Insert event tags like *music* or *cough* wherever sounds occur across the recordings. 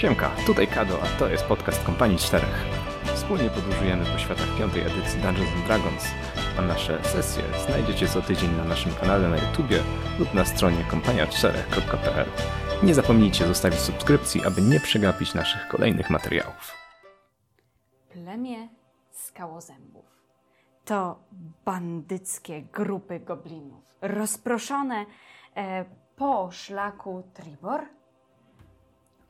Siemka, tutaj Kado, a to jest podcast Kompanii Czterech. Wspólnie podróżujemy po światach piątej edycji Dungeons and Dragons, a nasze sesje znajdziecie co tydzień na naszym kanale na YouTubie lub na stronie kompania4.pl. Nie zapomnijcie zostawić subskrypcji, aby nie przegapić naszych kolejnych materiałów. Plemię skałozębów. To bandyckie grupy goblinów, rozproszone e, po szlaku Tribor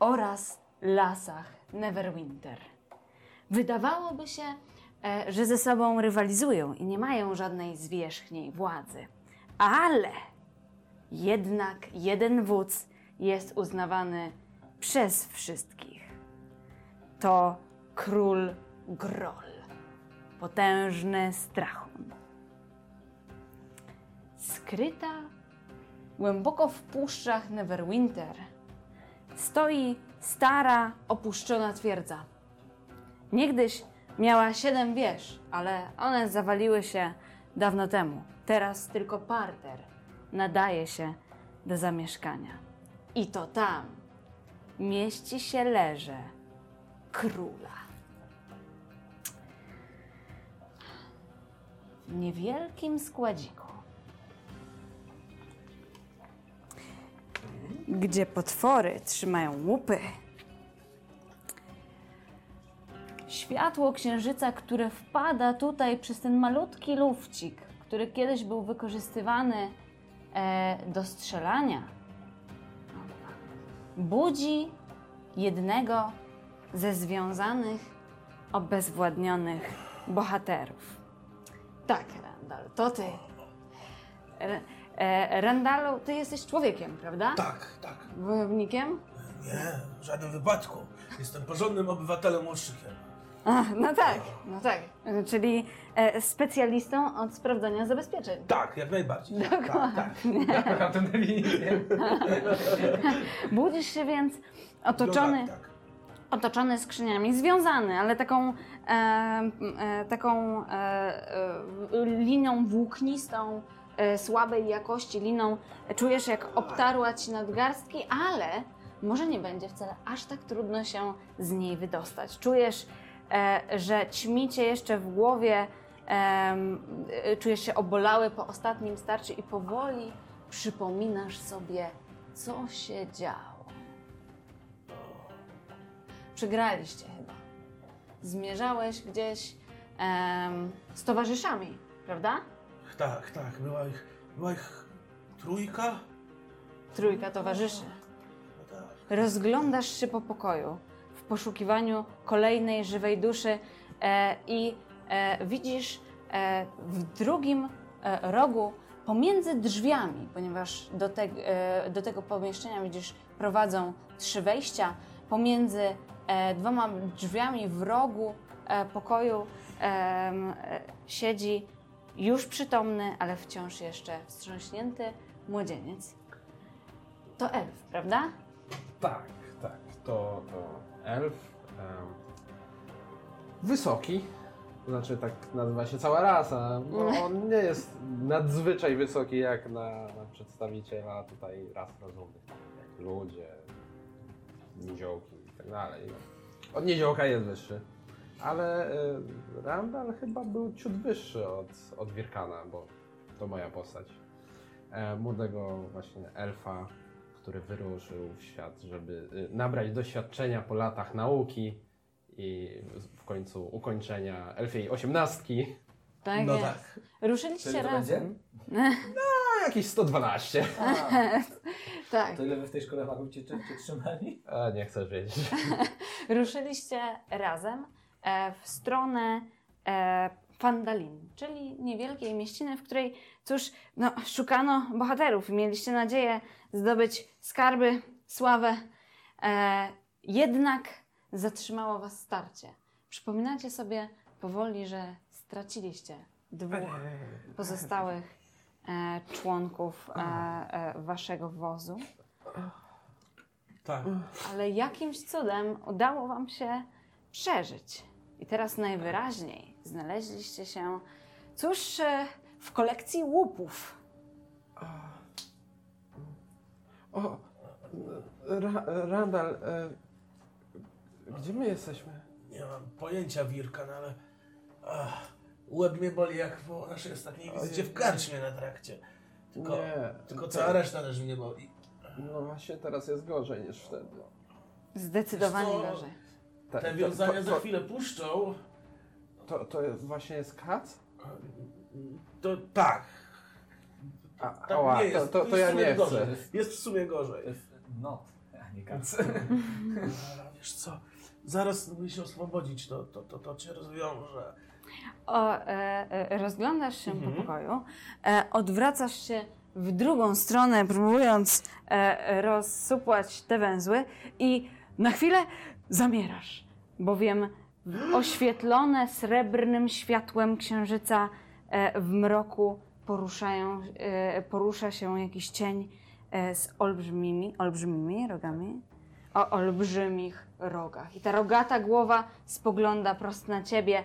oraz lasach Neverwinter. Wydawałoby się, e, że ze sobą rywalizują i nie mają żadnej zwierzchniej władzy. Ale jednak jeden wódz jest uznawany przez wszystkich. To król Groll, potężny strachun. Skryta głęboko w puszczach Neverwinter stoi stara, opuszczona twierdza. Niegdyś miała siedem wież, ale one zawaliły się dawno temu. Teraz tylko parter nadaje się do zamieszkania. I to tam mieści się leże króla. W niewielkim składziku, gdzie potwory trzymają łupy. Światło księżyca, które wpada tutaj przez ten malutki lufcik, który kiedyś był wykorzystywany e, do strzelania, budzi jednego ze związanych, obezwładnionych bohaterów. Tak, Randall, to ty. E, Randalu, ty jesteś człowiekiem, prawda? Tak, tak. Wojownikiem? Nie, w żadnym wypadku. Jestem porządnym obywatelem Łoszczykiem. A, no tak, no tak. Czyli e, specjalistą od sprawdzania zabezpieczeń. Tak, jak najbardziej. Tak, tak. Tę definicję. *laughs* Budzisz się więc otoczony, No tak, tak. otoczony skrzyniami, związany, ale taką, e, e, taką e, e, linią włóknistą, słabej jakości, liną czujesz jak obtarła ci nadgarstki, ale może nie będzie wcale aż tak trudno się z niej wydostać. Czujesz, e, że ćmicie jeszcze w głowie, e, czujesz się obolały po ostatnim starciu i powoli przypominasz sobie, co się działo. Przegraliście chyba. Zmierzałeś gdzieś z towarzyszami, prawda? Tak, tak. Była ich, była ich trójka? Trójka towarzyszy. No tak. Rozglądasz się po pokoju w poszukiwaniu kolejnej żywej duszy e, i e, widzisz e, w drugim e, rogu pomiędzy drzwiami, ponieważ do, te, e, do tego pomieszczenia widzisz prowadzą trzy wejścia, pomiędzy e, dwoma drzwiami w rogu pokoju siedzi już przytomny, ale wciąż jeszcze wstrząśnięty młodzieniec. To elf, prawda? Tak, tak. To, to elf. em, wysoki. Znaczy, tak nazywa się cała rasa. No, *laughs* on nie jest nadzwyczaj wysoki jak na, na przedstawiciela tutaj ras rozumnych, tak jak ludzie, niziołki i tak dalej. No. Od niziołka jest wyższy. Ale y, Randall chyba był ciut wyższy od, od Wirkana, bo to moja postać. E, młodego właśnie elfa, który wyruszył w świat, żeby y, nabrać doświadczenia po latach nauki i w końcu ukończenia elfiej osiemnastki. Tak No jest. tak. Ruszyliście Czyli razem. No, jakieś 112. *laughs* tak. To ile wy w tej szkole magów cię, cię trzymali? A, nie chcesz wiedzieć. *laughs* Ruszyliście razem e, w stronę e, Fandalin, czyli niewielkiej mieściny, w której, cóż, no, szukano bohaterów i mieliście nadzieję zdobyć skarby, sławę. E, jednak zatrzymało was starcie. Przypominacie sobie powoli, że straciliście dwóch pozostałych e, członków e, e, waszego wozu. Tak. ale jakimś cudem udało Wam się przeżyć. I teraz najwyraźniej znaleźliście się, cóż, e, w kolekcji łupów. O, Ra Randall, e, Gdzie my jesteśmy? Nie mam pojęcia, Wirka, no ale... Ach, łeb mnie boli jak po naszej ostatniej wizycie w karczmie na trakcie. Tylko, Nie. tylko cała reszta też mnie boli. No właśnie teraz jest gorzej niż wtedy. Zdecydowanie gorzej. Te to- wiązania to, za to, chwilę puszczą. to, to jest, właśnie jest kac? To tak. A, Tak ała, nie jest. to, to, to jest ja nie gorzej. chcę. Jest w sumie gorzej. Not, a nie kac. *laughs* Wiesz co, zaraz spróbuję się oswobodzić, to, to, to, to cię rozwiąże. O, e, e, rozglądasz się Mhm. po pokoju, e, odwracasz się w drugą stronę, próbując e, rozsupłać te węzły i na chwilę zamierasz, bowiem oświetlone srebrnym światłem księżyca e, w mroku poruszają, e, porusza się jakiś cień e, z olbrzymimi, olbrzymimi rogami, o olbrzymich rogach. I ta rogata głowa spogląda prosto na ciebie,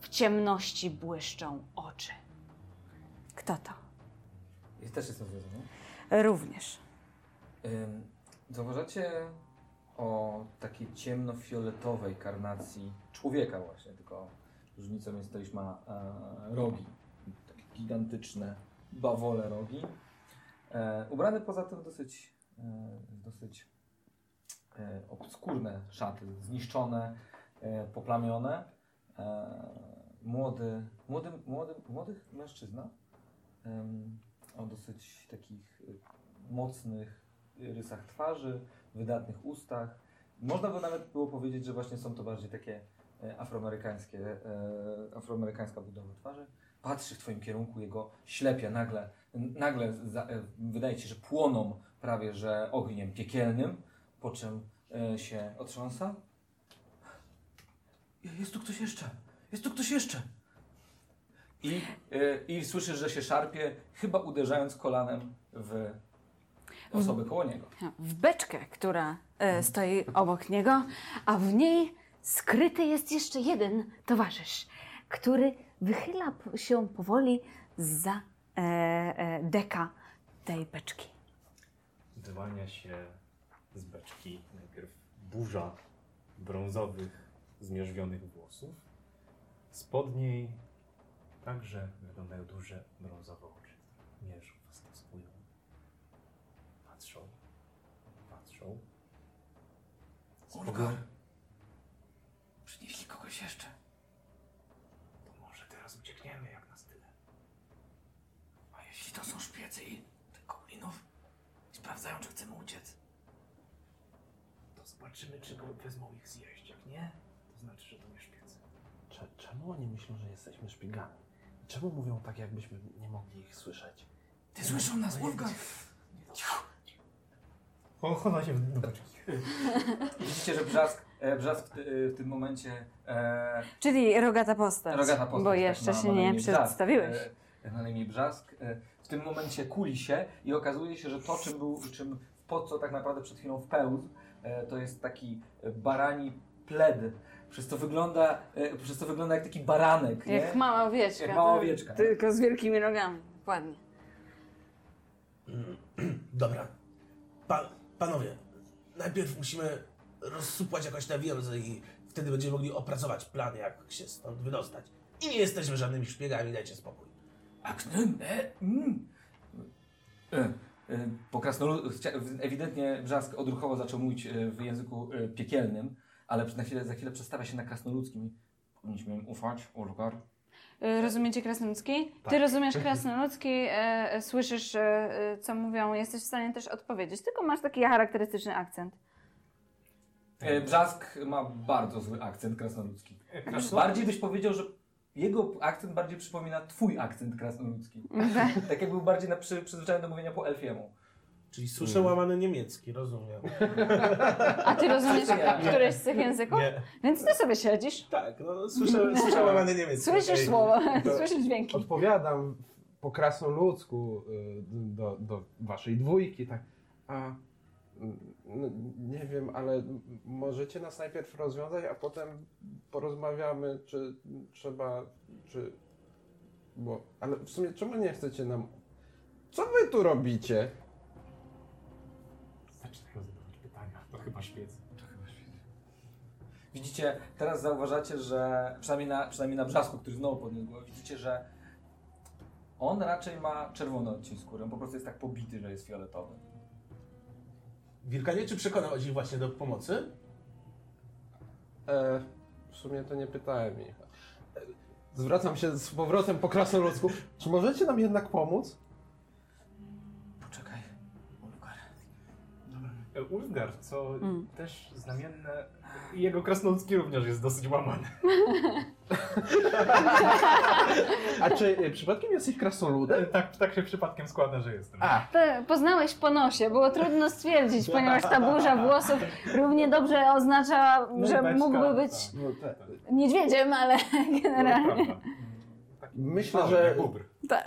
w ciemności błyszczą oczy. Kto to? I też jestem związany. Również. Ym, Zauważacie o takiej ciemnofioletowej karnacji człowieka właśnie, tylko różnicą jest to, iż ma e, rogi. Takie gigantyczne bawole rogi. E, ubrany poza tym w dosyć, e, dosyć e, obskurne szaty, zniszczone, e, poplamione. E, młody, młody, młody, młodych mężczyzna o dosyć takich e, mocnych rysach twarzy, wydatnych ustach. Można by nawet było powiedzieć, że właśnie są to bardziej takie e, afroamerykańskie, e, afroamerykańska budowa twarzy. Patrzy w twoim kierunku, jego ślepia nagle, nagle za, e, wydaje ci się, że płoną prawie, że ogniem piekielnym, po czym się otrząsa. Jest tu ktoś jeszcze! Jest tu ktoś jeszcze! I, I słyszysz, że się szarpie, chyba uderzając kolanem w osobę koło niego. W beczkę, która e, stoi obok niego, a w niej skryty jest jeszcze jeden towarzysz, który wychyla się powoli za e, e, deka tej beczki. Wyłania się z beczki najpierw burza brązowych, zmierzwionych włosów. Spod niej także wyglądają duże brązowe oczy. Mierzą, Ulgar! Przynieśli kogoś jeszcze. To może teraz uciekniemy, jak nas tyle. A jeśli to są szpiecy i tych goblinów sprawdzają, czy chcemy uciec? To zobaczymy, czy go wezmą ich zjeść. Jak nie, to znaczy, że to nie szpiecy. Cze- Czemu oni myślą, że jesteśmy szpiegami? Czemu mówią tak, jakbyśmy nie mogli ich słyszeć? Ty słyszą nas, Ulgar! On chowa się do beczki. Widzicie, że Brzask, e, Brzask w, ty- w tym momencie e, Czyli rogata postać, Rogata postać, bo tak, jeszcze ma- się ma nie Brzask, przedstawiłeś. E, na imię Brzask. E, w tym momencie kuli się i okazuje się, że to, czym był, czym po co tak naprawdę przed chwilą wpełzł, e, to jest taki e, barani pled. Przez to wygląda, e, przez to wygląda jak taki baranek, nie? Jak mała owieczka. Jak mała owieczka. Tylko z wielkimi rogami. Dokładnie. Dobra. Pa, panowie, najpierw musimy rozsupłać jakoś te więzy i wtedy będziemy mogli opracować plan, jak się stąd wydostać. I nie jesteśmy żadnymi szpiegami, dajcie spokój. Aknem, e, mm. e, e, po krasnolu... Ewidentnie Brzask odruchowo zaczął mówić e, w języku piekielnym, ale na chwilę, za chwilę przestawia się na krasnoludzkim. Powinniśmy im ufać, Ulgar. Y, Rozumiecie krasnoludzki? Tak. Ty rozumiesz krasnoludzki, e, e, słyszysz, e, e, co mówią, jesteś w stanie też odpowiedzieć, tylko masz taki charakterystyczny akcent. E, Brzask ma bardzo zły akcent krasnoludzki. Krasno- Bardziej byś powiedział, że jego akcent bardziej przypomina twój akcent krasnoludzki. *laughs* tak jak był bardziej na przy, przyzwyczajony do mówienia po elfiemu. Czyli słyszę łamany niemiecki, rozumiem. A ty rozumiesz Nie. *laughs* któreś z tych języków? Nie. Więc ty sobie siedzisz, Tak, no słyszę, słyszę łamany niemiecki. słyszysz słowa, To- *laughs* słyszysz dźwięki. Odpowiadam po krasnoludzku y, do, do waszej dwójki, tak. A mm, no, nie wiem, ale możecie nas najpierw rozwiązać, a potem porozmawiamy, czy trzeba, czy. Bo. Ale w sumie czemu nie chcecie nam. Co wy tu robicie? Zaczynają zadawać pytania. To chyba szpiec. Widzicie, teraz zauważacie, że przynajmniej na, przynajmniej na brzasku, który znowu podniósł głowę, widzicie, że on raczej ma czerwony odcień skóry. On po prostu jest tak pobity, że jest fioletowy. Wilkanie, czy przekonał ci właśnie do pomocy? E, w sumie to nie pytałem ich. E, Zwracam się z powrotem po krasnoludzku. Czy możecie nam jednak pomóc? Ulfgar, co Mm. też znamienne, jego krasnoludzki również jest dosyć łamany. A czy e, przypadkiem jesteś krasnoludem? Tak, tak się przypadkiem składa, że jestem. A, Poznałeś po nosie, było trudno stwierdzić, ponieważ ta burza włosów równie dobrze oznacza, że Beczka, mógłby być tak. no tak. niedźwiedziem, ale *laughs* generalnie. Taki Myślę, że- bóbr.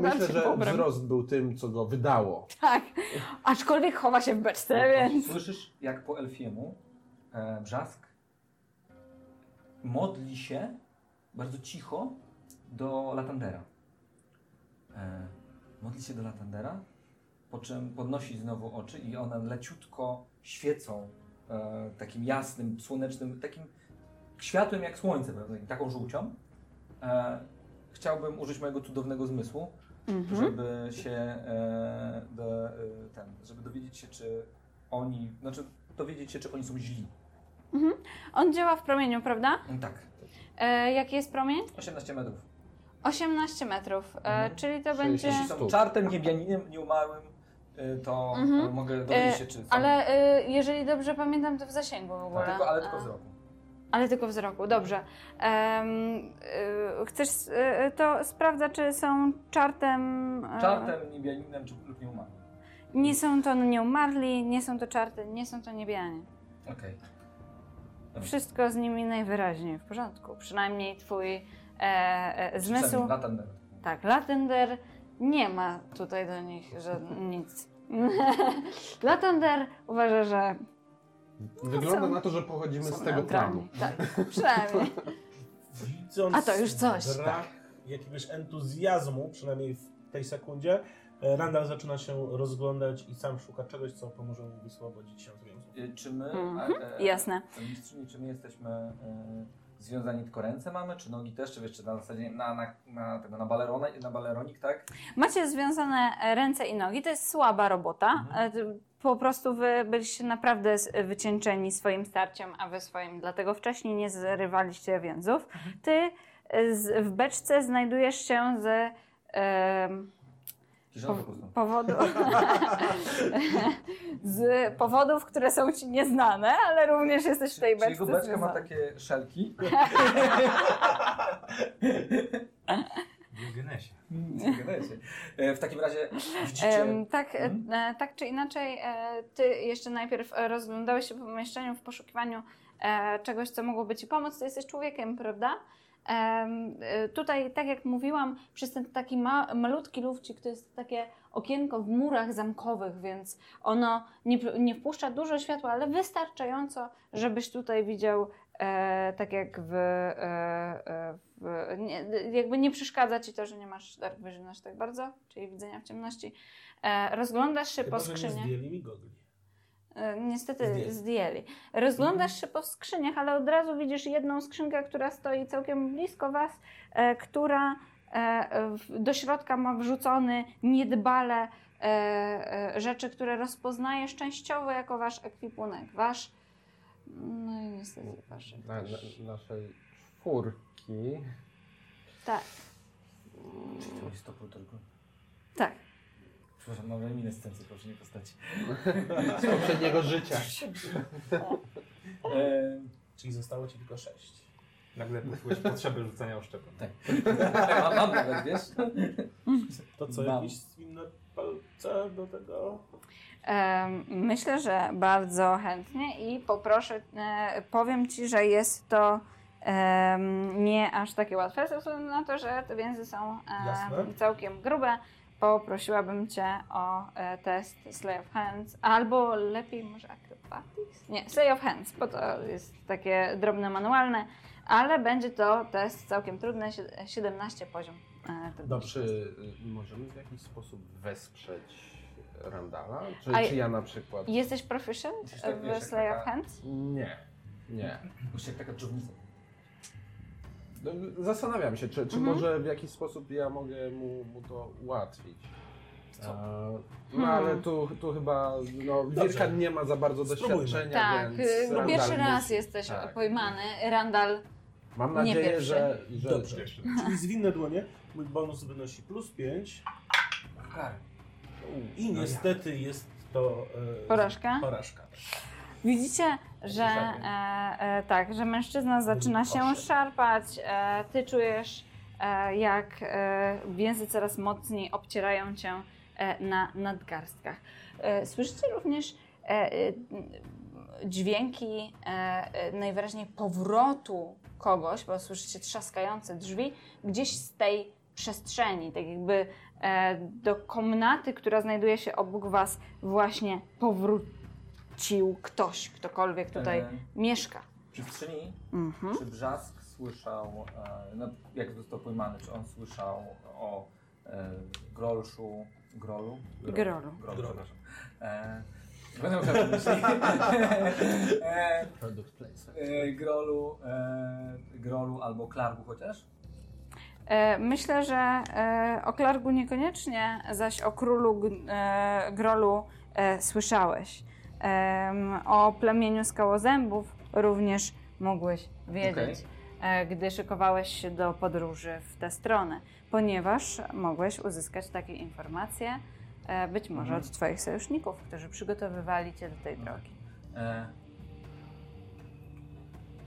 *laughs* Myślę, że bobrem. wzrost był tym, co go wydało. Tak, aczkolwiek chowa się w beczce, więc... Słyszysz, jak po elfiemu e, brzask modli się bardzo cicho do Latandera. E, modli się do Latandera, po czym podnosi znowu oczy i one leciutko świecą e, takim jasnym, słonecznym, takim światłem jak słońce, prawda? taką żółcią. E, chciałbym użyć mojego cudownego zmysłu, Mhm. żeby się e, do, e, ten, żeby dowiedzieć się, czy oni, znaczy dowiedzieć się, czy oni są źli. On działa w promieniu, prawda? No tak, E, jaki jest promień? 18 metrów. 18 metrów, e, Mhm. czyli to będzie... Jeśli są czartem, niebianinem, nieumarłym, e, to Mhm. mogę dowiedzieć E, się, czy są. Ale e, jeżeli dobrze pamiętam, to w zasięgu w ogóle. tak, tylko, ale tylko wzroku. Ale tylko wzroku, dobrze. Y, chcesz, y, to sprawdza, czy są czartem... e, Czartem, niebianinem czy, lub nieumarłym. Nie są to nieumarli, nie są to czarty, nie są to niebianie. Okej. Wszystko z nimi najwyraźniej w porządku. Przynajmniej twój e, e, zmysł... Latender. Tak, Latender nie ma tutaj do nich że nic. *laughs* Latender uważa, że Wygląda są- na to, że pochodzimy z tego planu. Tak, przynajmniej. *laughs* Widząc A to już coś. brak jakiegoś entuzjazmu, przynajmniej w tej sekundzie, e, Randall zaczyna się rozglądać i sam szuka czegoś, co pomoże mu wyswobodzić się z więzów. E, Czy my, Mhm, e, e, jasne. mistrzyni, czy my jesteśmy e, związani tylko ręce mamy, czy nogi też, czy wiesz, czy na zasadzie na, na, na, tego, na, balerona, na baleronik, tak? Macie związane e, ręce i nogi, to jest słaba robota. Mhm. Po prostu wy byliście naprawdę wycieńczeni swoim starciem, a wy swoim, dlatego wcześniej nie zrywaliście więzów. Mhm. Ty e, z, w beczce znajdujesz się z po, powodu, *laughs* *laughs* z powodów, które są ci nieznane, ale również jesteś w tej Czyli beczce gubeczka ma związany. takie szelki. *laughs* W Genesie. E, W takim razie widzicie... Tak, e, tak czy inaczej, e, ty jeszcze najpierw rozglądałeś się po pomieszczeniu w poszukiwaniu e, czegoś, co mogłoby ci pomóc. Ty jesteś człowiekiem, prawda? Tutaj, tak jak mówiłam, przez ten taki ma, malutki lufcik to jest takie okienko w murach zamkowych, więc ono nie, nie wpuszcza dużo światła, ale wystarczająco, żebyś tutaj widział e, tak jak w, e, e, w nie, jakby nie przeszkadza ci to, że nie masz dark vision aż tak bardzo, czyli widzenia w ciemności. E, rozglądasz się Chyba, po że nie skrzyniach. zdjęli mi gogli. E, Niestety Zdjęli. zdjęli. Rozglądasz się po skrzyniach, ale od razu widzisz jedną skrzynkę, która stoi całkiem blisko was, e, która do środka ma wrzucony niedbale rzeczy, które rozpoznajesz częściowo jako wasz ekwipunek. Wasz. No i niestety wasz. Na, na, naszej czwórki. Tak, Czy to jest to tylko? tak. Przepraszam, mam reminiscencję proszę nie postaci. Z poprzedniego życia. *laughs* E, Czyli zostało ci tylko sześć. Nagle poczułeś potrzebę rzucania oszczepem. Tak. mam, mam nawet, wiesz? To co, Mam. jakieś zwinne palce do tego? Myślę, że bardzo chętnie i poproszę, e, powiem Ci, że jest to nie aż takie łatwe, ze względu na to, że te więzy są e, Jasne. całkiem grube. Poprosiłabym Cię o e, test Slay of Hands, albo lepiej może Acrobatics? Nie, Slay of Hands, bo to jest takie drobne manualne, ale będzie to test całkiem trudny, sie- 17 poziom. E, trudności. Czy y, możemy w jakiś sposób wesprzeć Randala? Czy, A- czy ja na przykład? Jesteś proficient Jesteś tak, w wiesz, jak Slay of taka- Hands? Nie. Nie. Właśnie jak taka dżownica. No, Zastanawiam się, czy, czy Mhm. może w jakiś sposób ja mogę mu, mu to ułatwić. Co? E, No Hmm. ale tu, tu chyba no, Dobrze. Nie ma za bardzo Spróbujmy. doświadczenia, Tak, więc y, Randall pierwszy raz musi- jesteś tak. pojmany. Randall, Mam nie nadzieję, pierwszy. że, że Dobrze. Czyli zwinne dłonie. Mój bonus wynosi plus 5. Kar. I niestety jest to... E, Porażka? Porażka. Widzicie, że e, e, tak, że mężczyzna zaczyna się szarpać. E, ty czujesz, e, jak e, więzy coraz mocniej obcierają cię e, na nadgarstkach. E, słyszycie również e, e, dźwięki e, e, najwyraźniej powrotu kogoś, bo słyszycie trzaskające drzwi gdzieś z tej przestrzeni, tak jakby e, do komnaty, która znajduje się obok was właśnie powrócił ktoś, ktokolwiek tutaj E, mieszka. Czy w skrzyni, Mhm. czy Brzask słyszał, e, no, jak został pojmany, czy on słyszał o e, Grolszu, Grolu? Grolu. Grolu, Grolu. przepraszam. E, *laughs* będę musiał e, Product placement. e, Grolu, e, Grolu albo Klargu chociaż? E, myślę, że e, o Klargu niekoniecznie, zaś o królu e, Grolu słyszałeś. O plemieniu skałozębów również mogłeś wiedzieć, e, gdy szykowałeś się do podróży w tę stronę, ponieważ mogłeś uzyskać takie informacje być może Mhm. od Twoich sojuszników, którzy przygotowywali Cię do tej drogi. E,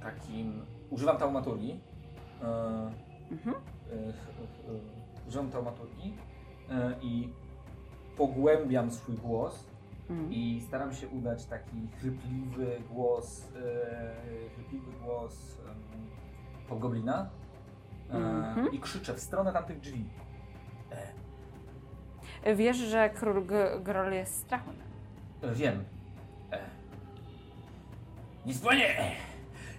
takim. Używam taumaturgii. E, Mhm. E, e, używam taumaturgii e, i pogłębiam swój głos Mhm. i staram się udać taki chrypliwy głos, chrypliwy głos podgoblina Mhm. i krzyczę w stronę tamtych drzwi. Wiesz, że król G- Grol jest strachu. E, wiem. E, Nic panie!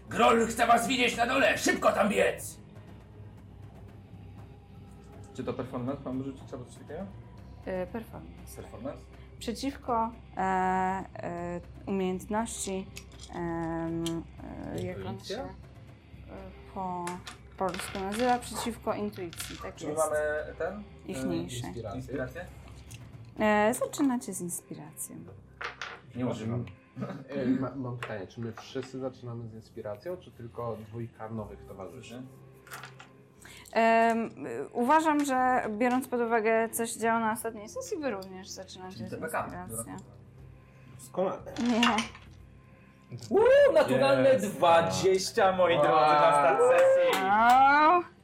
Grol chce was widzieć na dole! Szybko tam biec! Czy to performance mam rzucić albo coś takiego? E, performance. Performance? przeciwko e, e, umiejętności, e, jak on się e, po polsku nazywa, przeciwko intuicji, tak Czy my jest, mamy ten? ichniejszy. Inspirację. Inspirację? E, zaczynacie z inspiracją. Nie używam. Ma, mam pytanie, czy my wszyscy zaczynamy z inspiracją, czy tylko dwójka nowych towarzyszy? Uważam, że biorąc pod uwagę, co się działo na ostatniej sesji, wy również zaczynacie z inspiracją. Doskonale. Nie. Uuu, naturalne Jest. 20, moi Wow. drodzy, na start sesji.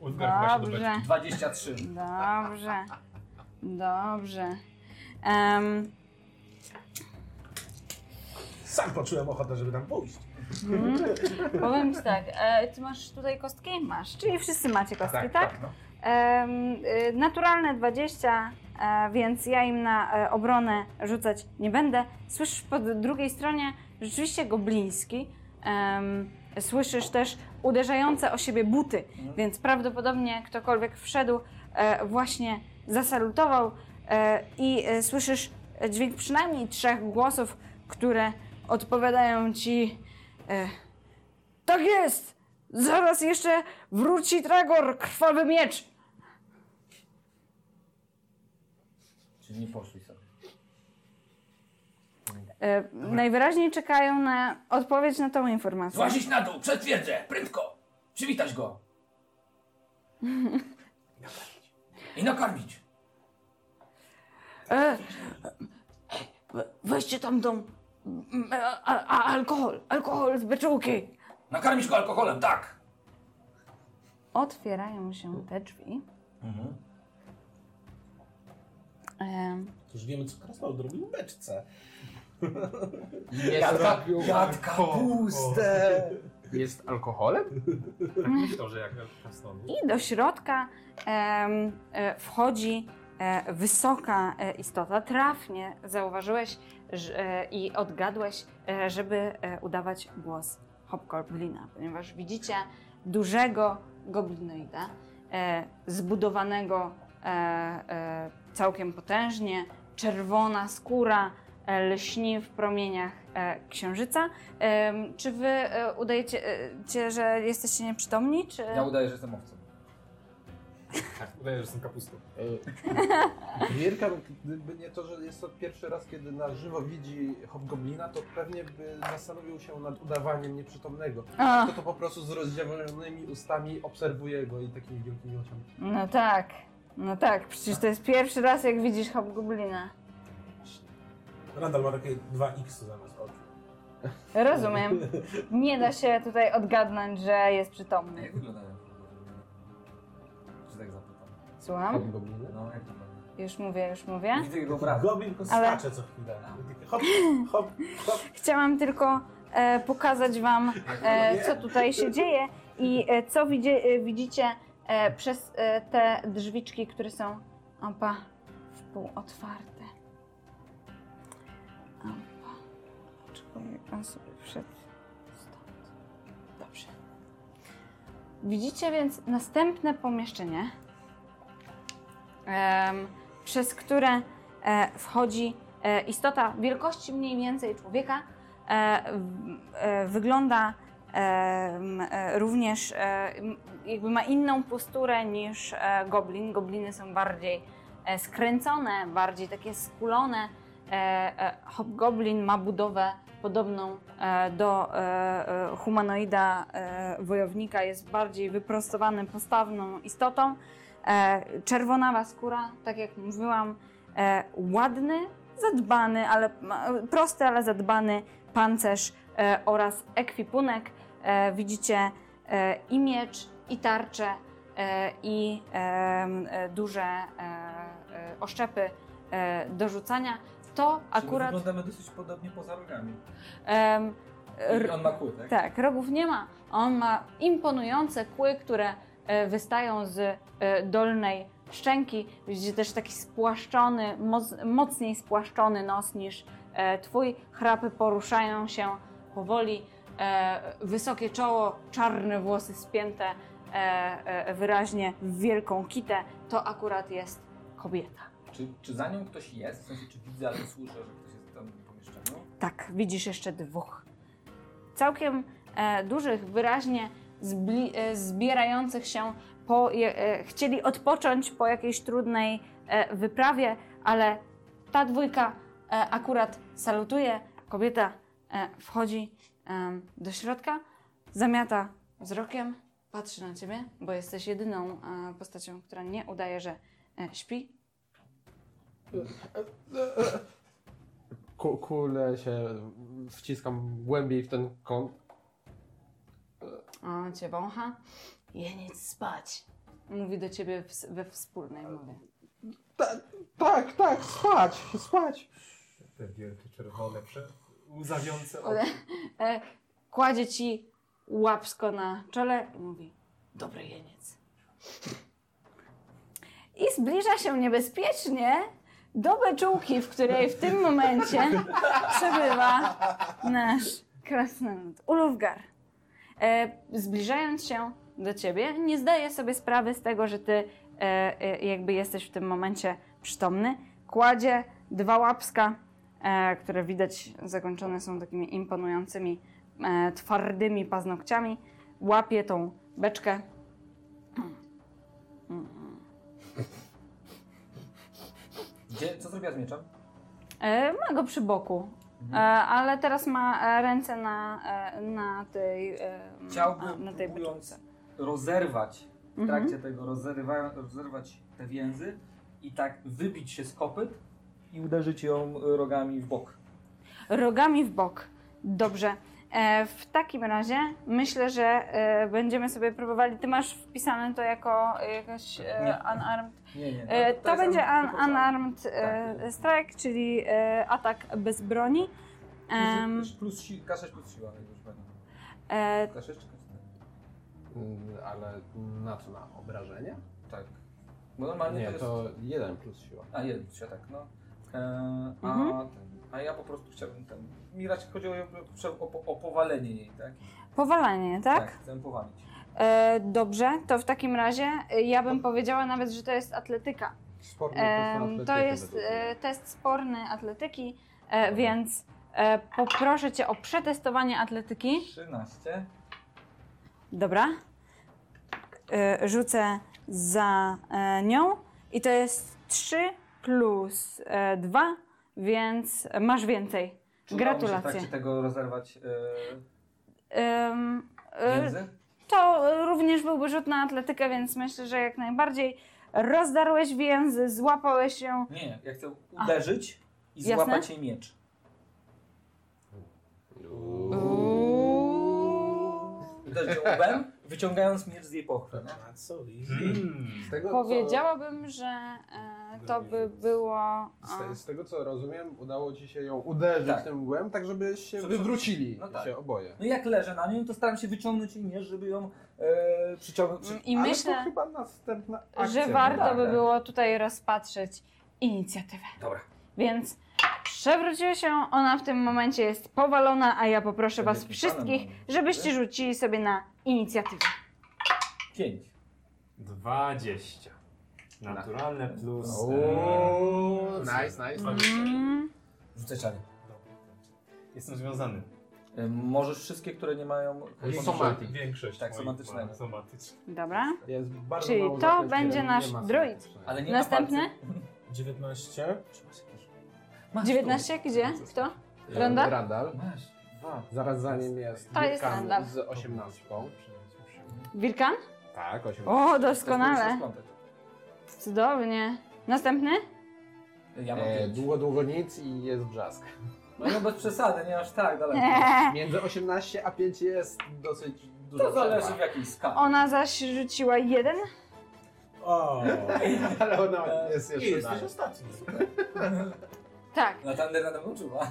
Do dobrze. 23. Dobrze. Dobrze. Em, Sam poczułem ochotę, żeby tam pójść. Mhm. Powiem ci tak, e, ty masz tutaj kostki? Masz, czyli wszyscy macie kostki, tak? no. Em, y, naturalne 20, e, więc ja im na e, obronę rzucać nie będę. Słyszysz po drugiej stronie rzeczywiście gobliński. Słyszysz też uderzające o siebie buty, więc prawdopodobnie ktokolwiek wszedł e, właśnie zasalutował e, i e, słyszysz dźwięk przynajmniej trzech głosów, które odpowiadają ci e, tak jest! Zaraz jeszcze wróci Tragor, krwawy miecz! Czyli nie poszli sobie. E, najwyraźniej czekają na odpowiedź na tą informację. Złazić na dół, przed twierdzę! Prędko! Przywitać go! *laughs* I nakarmić! E, we- weźcie tam tą a, a, a, alkohol, alkohol z beczułki. Nakarmić go alkoholem, tak! Otwierają się te drzwi. E, Już wiemy, co Krasnolud robił w beczce. Jest, Jad kapustę! jest alkoholem? Myślę, że jak krasnolud. I do środka em, e, wchodzi e, wysoka e, istota. Trafnie zauważyłeś i odgadłeś, e, żeby e, udawać głos hobgoblina, ponieważ widzicie dużego goblinoida, e, zbudowanego e, e, całkiem potężnie, czerwona skóra, e, lśni w promieniach e, księżyca. Czy wy e, udajecie, e, cie, że jesteście nieprzytomni, czy... Ja udaję, że jestem owcą. Tak, udaję, że jestem kapustą. Mirka, gdyby nie to, że jest to pierwszy raz, kiedy na żywo widzi hobgoblina, to pewnie by zastanowił się nad udawaniem nieprzytomnego. A, To to po prostu z rozdziawionymi ustami obserwuje go i takimi wielkimi oczami. no tak, no tak, przecież to jest pierwszy raz, jak widzisz hobgoblina. Randall ma takie 2x zamiast oczu. Rozumiem. Nie da się tutaj odgadnąć, że jest przytomny. jak wyglądają Słucham? No, jak? Już mówię, już mówię. Widzę jego obraz. Goblin tylko Ale- skacze co chwilę. Hop, hop, hop. Chciałam tylko e, pokazać Wam, e, co tutaj się dzieje i e, co widzi, e, widzicie e, przez e, te drzwiczki, które są opa, wpół otwarte. Opa. Czekaj, on sobie wszedł stąd. Dobrze. Widzicie więc następne pomieszczenie, przez które e, wchodzi e, istota wielkości mniej więcej człowieka. E, wygląda również, jakby ma inną posturę niż goblin. Gobliny są bardziej skręcone, bardziej takie skulone. Hobgoblin ma budowę podobną do humanoida wojownika, jest bardziej wyprostowanym, postawną istotą. E, czerwonawa skóra, tak jak mówiłam, e, ładny, zadbany, ale prosty, ale zadbany pancerz e, oraz ekwipunek. Widzicie i miecz, i tarczę, i duże oszczepy do rzucania. To Akurat... akurat. Wyglądamy dosyć podobnie poza rogami. on ma kły, tak? tak, rogów nie ma. On ma imponujące kły, które wystają z e, dolnej szczęki. Widzicie też taki spłaszczony, moc, mocniej spłaszczony nos niż e, twój. Chrapy poruszają się powoli. E, wysokie czoło, czarne włosy spięte e, e, wyraźnie w wielką kitę. To akurat jest kobieta. Czy, czy za nią ktoś jest? W sensie, czy widzę albo słyszę, że ktoś jest tam w pomieszczeniu? Tak, widzisz jeszcze dwóch. Całkiem e, dużych, wyraźnie e, zbierających się po, e, chcieli odpocząć po jakiejś trudnej e, wyprawie, ale ta dwójka e, akurat salutuje. Kobieta e, wchodzi e, do środka, zamiata wzrokiem, patrzy na ciebie, bo jesteś jedyną e, postacią, która nie udaje, że e, śpi. Ku, kulę się, wciskam głębiej w ten kąt. On cię wącha. Jeniec spać. Mówi do ciebie w, we wspólnej mowie. Tak, tak, spać, spać. Te wielkie, czerwone, prze... łzawiące oczy. E, kładzie ci łapsko na czole i mówi dobry jeniec. I zbliża się niebezpiecznie do beczułki, w której w tym momencie przebywa nasz krasnolud Ulufgar. E, zbliżając się do ciebie, nie zdaje sobie sprawy z tego, że ty e, e, jakby jesteś w tym momencie przytomny. Kładzie dwa łapska, które widać zakończone są takimi imponującymi, twardymi paznokciami. Łapie tą beczkę. Gdzie, co zrobiła z mieczem? Ma go przy boku, ale teraz ma e, ręce na, e, na tej, e, Chciałbym, a, na tej próbując rozerwać, w Mhm. trakcie tego rozerwa, rozerwać te więzy i tak wybić się z kopyt i uderzyć ją rogami w bok. Rogami w bok. Dobrze. E, w takim razie myślę, że e, będziemy sobie próbowali. Ty masz wpisane to jako jakaś e, Nie. unarmed. Nie, nie. E, to to jest będzie un, unarmed e, Tak. strike, czyli atak bez broni. Plus, plus si, K6 plus siła, jak już pamiętam. e, K6 czy K4? Mm, Ale na co, na obrażenia? Tak. Bo normalnie Nie, to jest... to jeden plus siła. A jeden plus siła, tak, no. E, a, Mhm. ten, a ja po prostu chciałbym ten... Mi raczej chodziło o, o, o powalenie jej, tak? powalenie, tak? chcę powalić. E, dobrze, to w takim razie e, ja bym powiedziała nawet, że to jest atletyka. Sporny test to jest e, test sporny atletyki. e, więc e, poproszę cię o przetestowanie atletyki. 13. Dobra. E, rzucę za e, nią i to jest 3 plus e, 2, więc masz więcej. Czy udało się w Gratulacje. trakcie tego rozerwać Ym, yy, e, między? To również byłby rzut na atletykę, więc myślę, że jak najbardziej rozdarłeś więzy, złapałeś ją. Nie, ja chcę uderzyć i Jasne. złapać jej miecz. Uderzyć łbem, wyciągając miecz z jej pochwy. A co, easy. Z tego, Powiedziałabym, że e, to by było. Co, O, z, z tego co rozumiem, udało ci się ją uderzyć Tak. tym mgłem, tak żeby się Żeby- wywrócili No tak. się oboje. No jak leżę na nią, to staram się wyciągnąć jej miecz, żeby ją e, przyciągnąć. Przy... I Ale myślę, to chyba następna akcja. że warto by było tutaj rozpatrzeć inicjatywę. Dobra. Więc przewróciła się, ona w tym momencie jest powalona, a ja poproszę was wszystkich, na- żebyście rzucili sobie na inicjatywę. 5. 20. Naturalne plus... Ooo, e, nice, nice. Mm, Rzucę czary. Jestem związany. E, możesz wszystkie, które nie mają... Somatyk. Większość Tak, moich somatycznego. ma Somatyczne. dobra. Jest bardzo Czyli mało to będzie nie nasz ma druid. somatycznego. Ale nie Następny? Ma palców. 19. Masz 19, gdzie? Kto? E, Randall? Randall. tu. Masz. Dwa. Zaraz za nim jest To jest Wilkan z 18. Wilkan? Tak, 18. O, doskonale. Cudownie. Następny? Ja mam E, pięć. długo, długo nic i jest brzask. No, no bez przesady, nie aż tak daleko. Nie. Między 18 a 5 jest dosyć dużo To zależy w jakiej skali. Ona zaś rzuciła jeden. O, *laughs* Ale ona jest i jeszcze jesteś dalej. ostatni. *laughs* Tak. Mną czuwa. *laughs*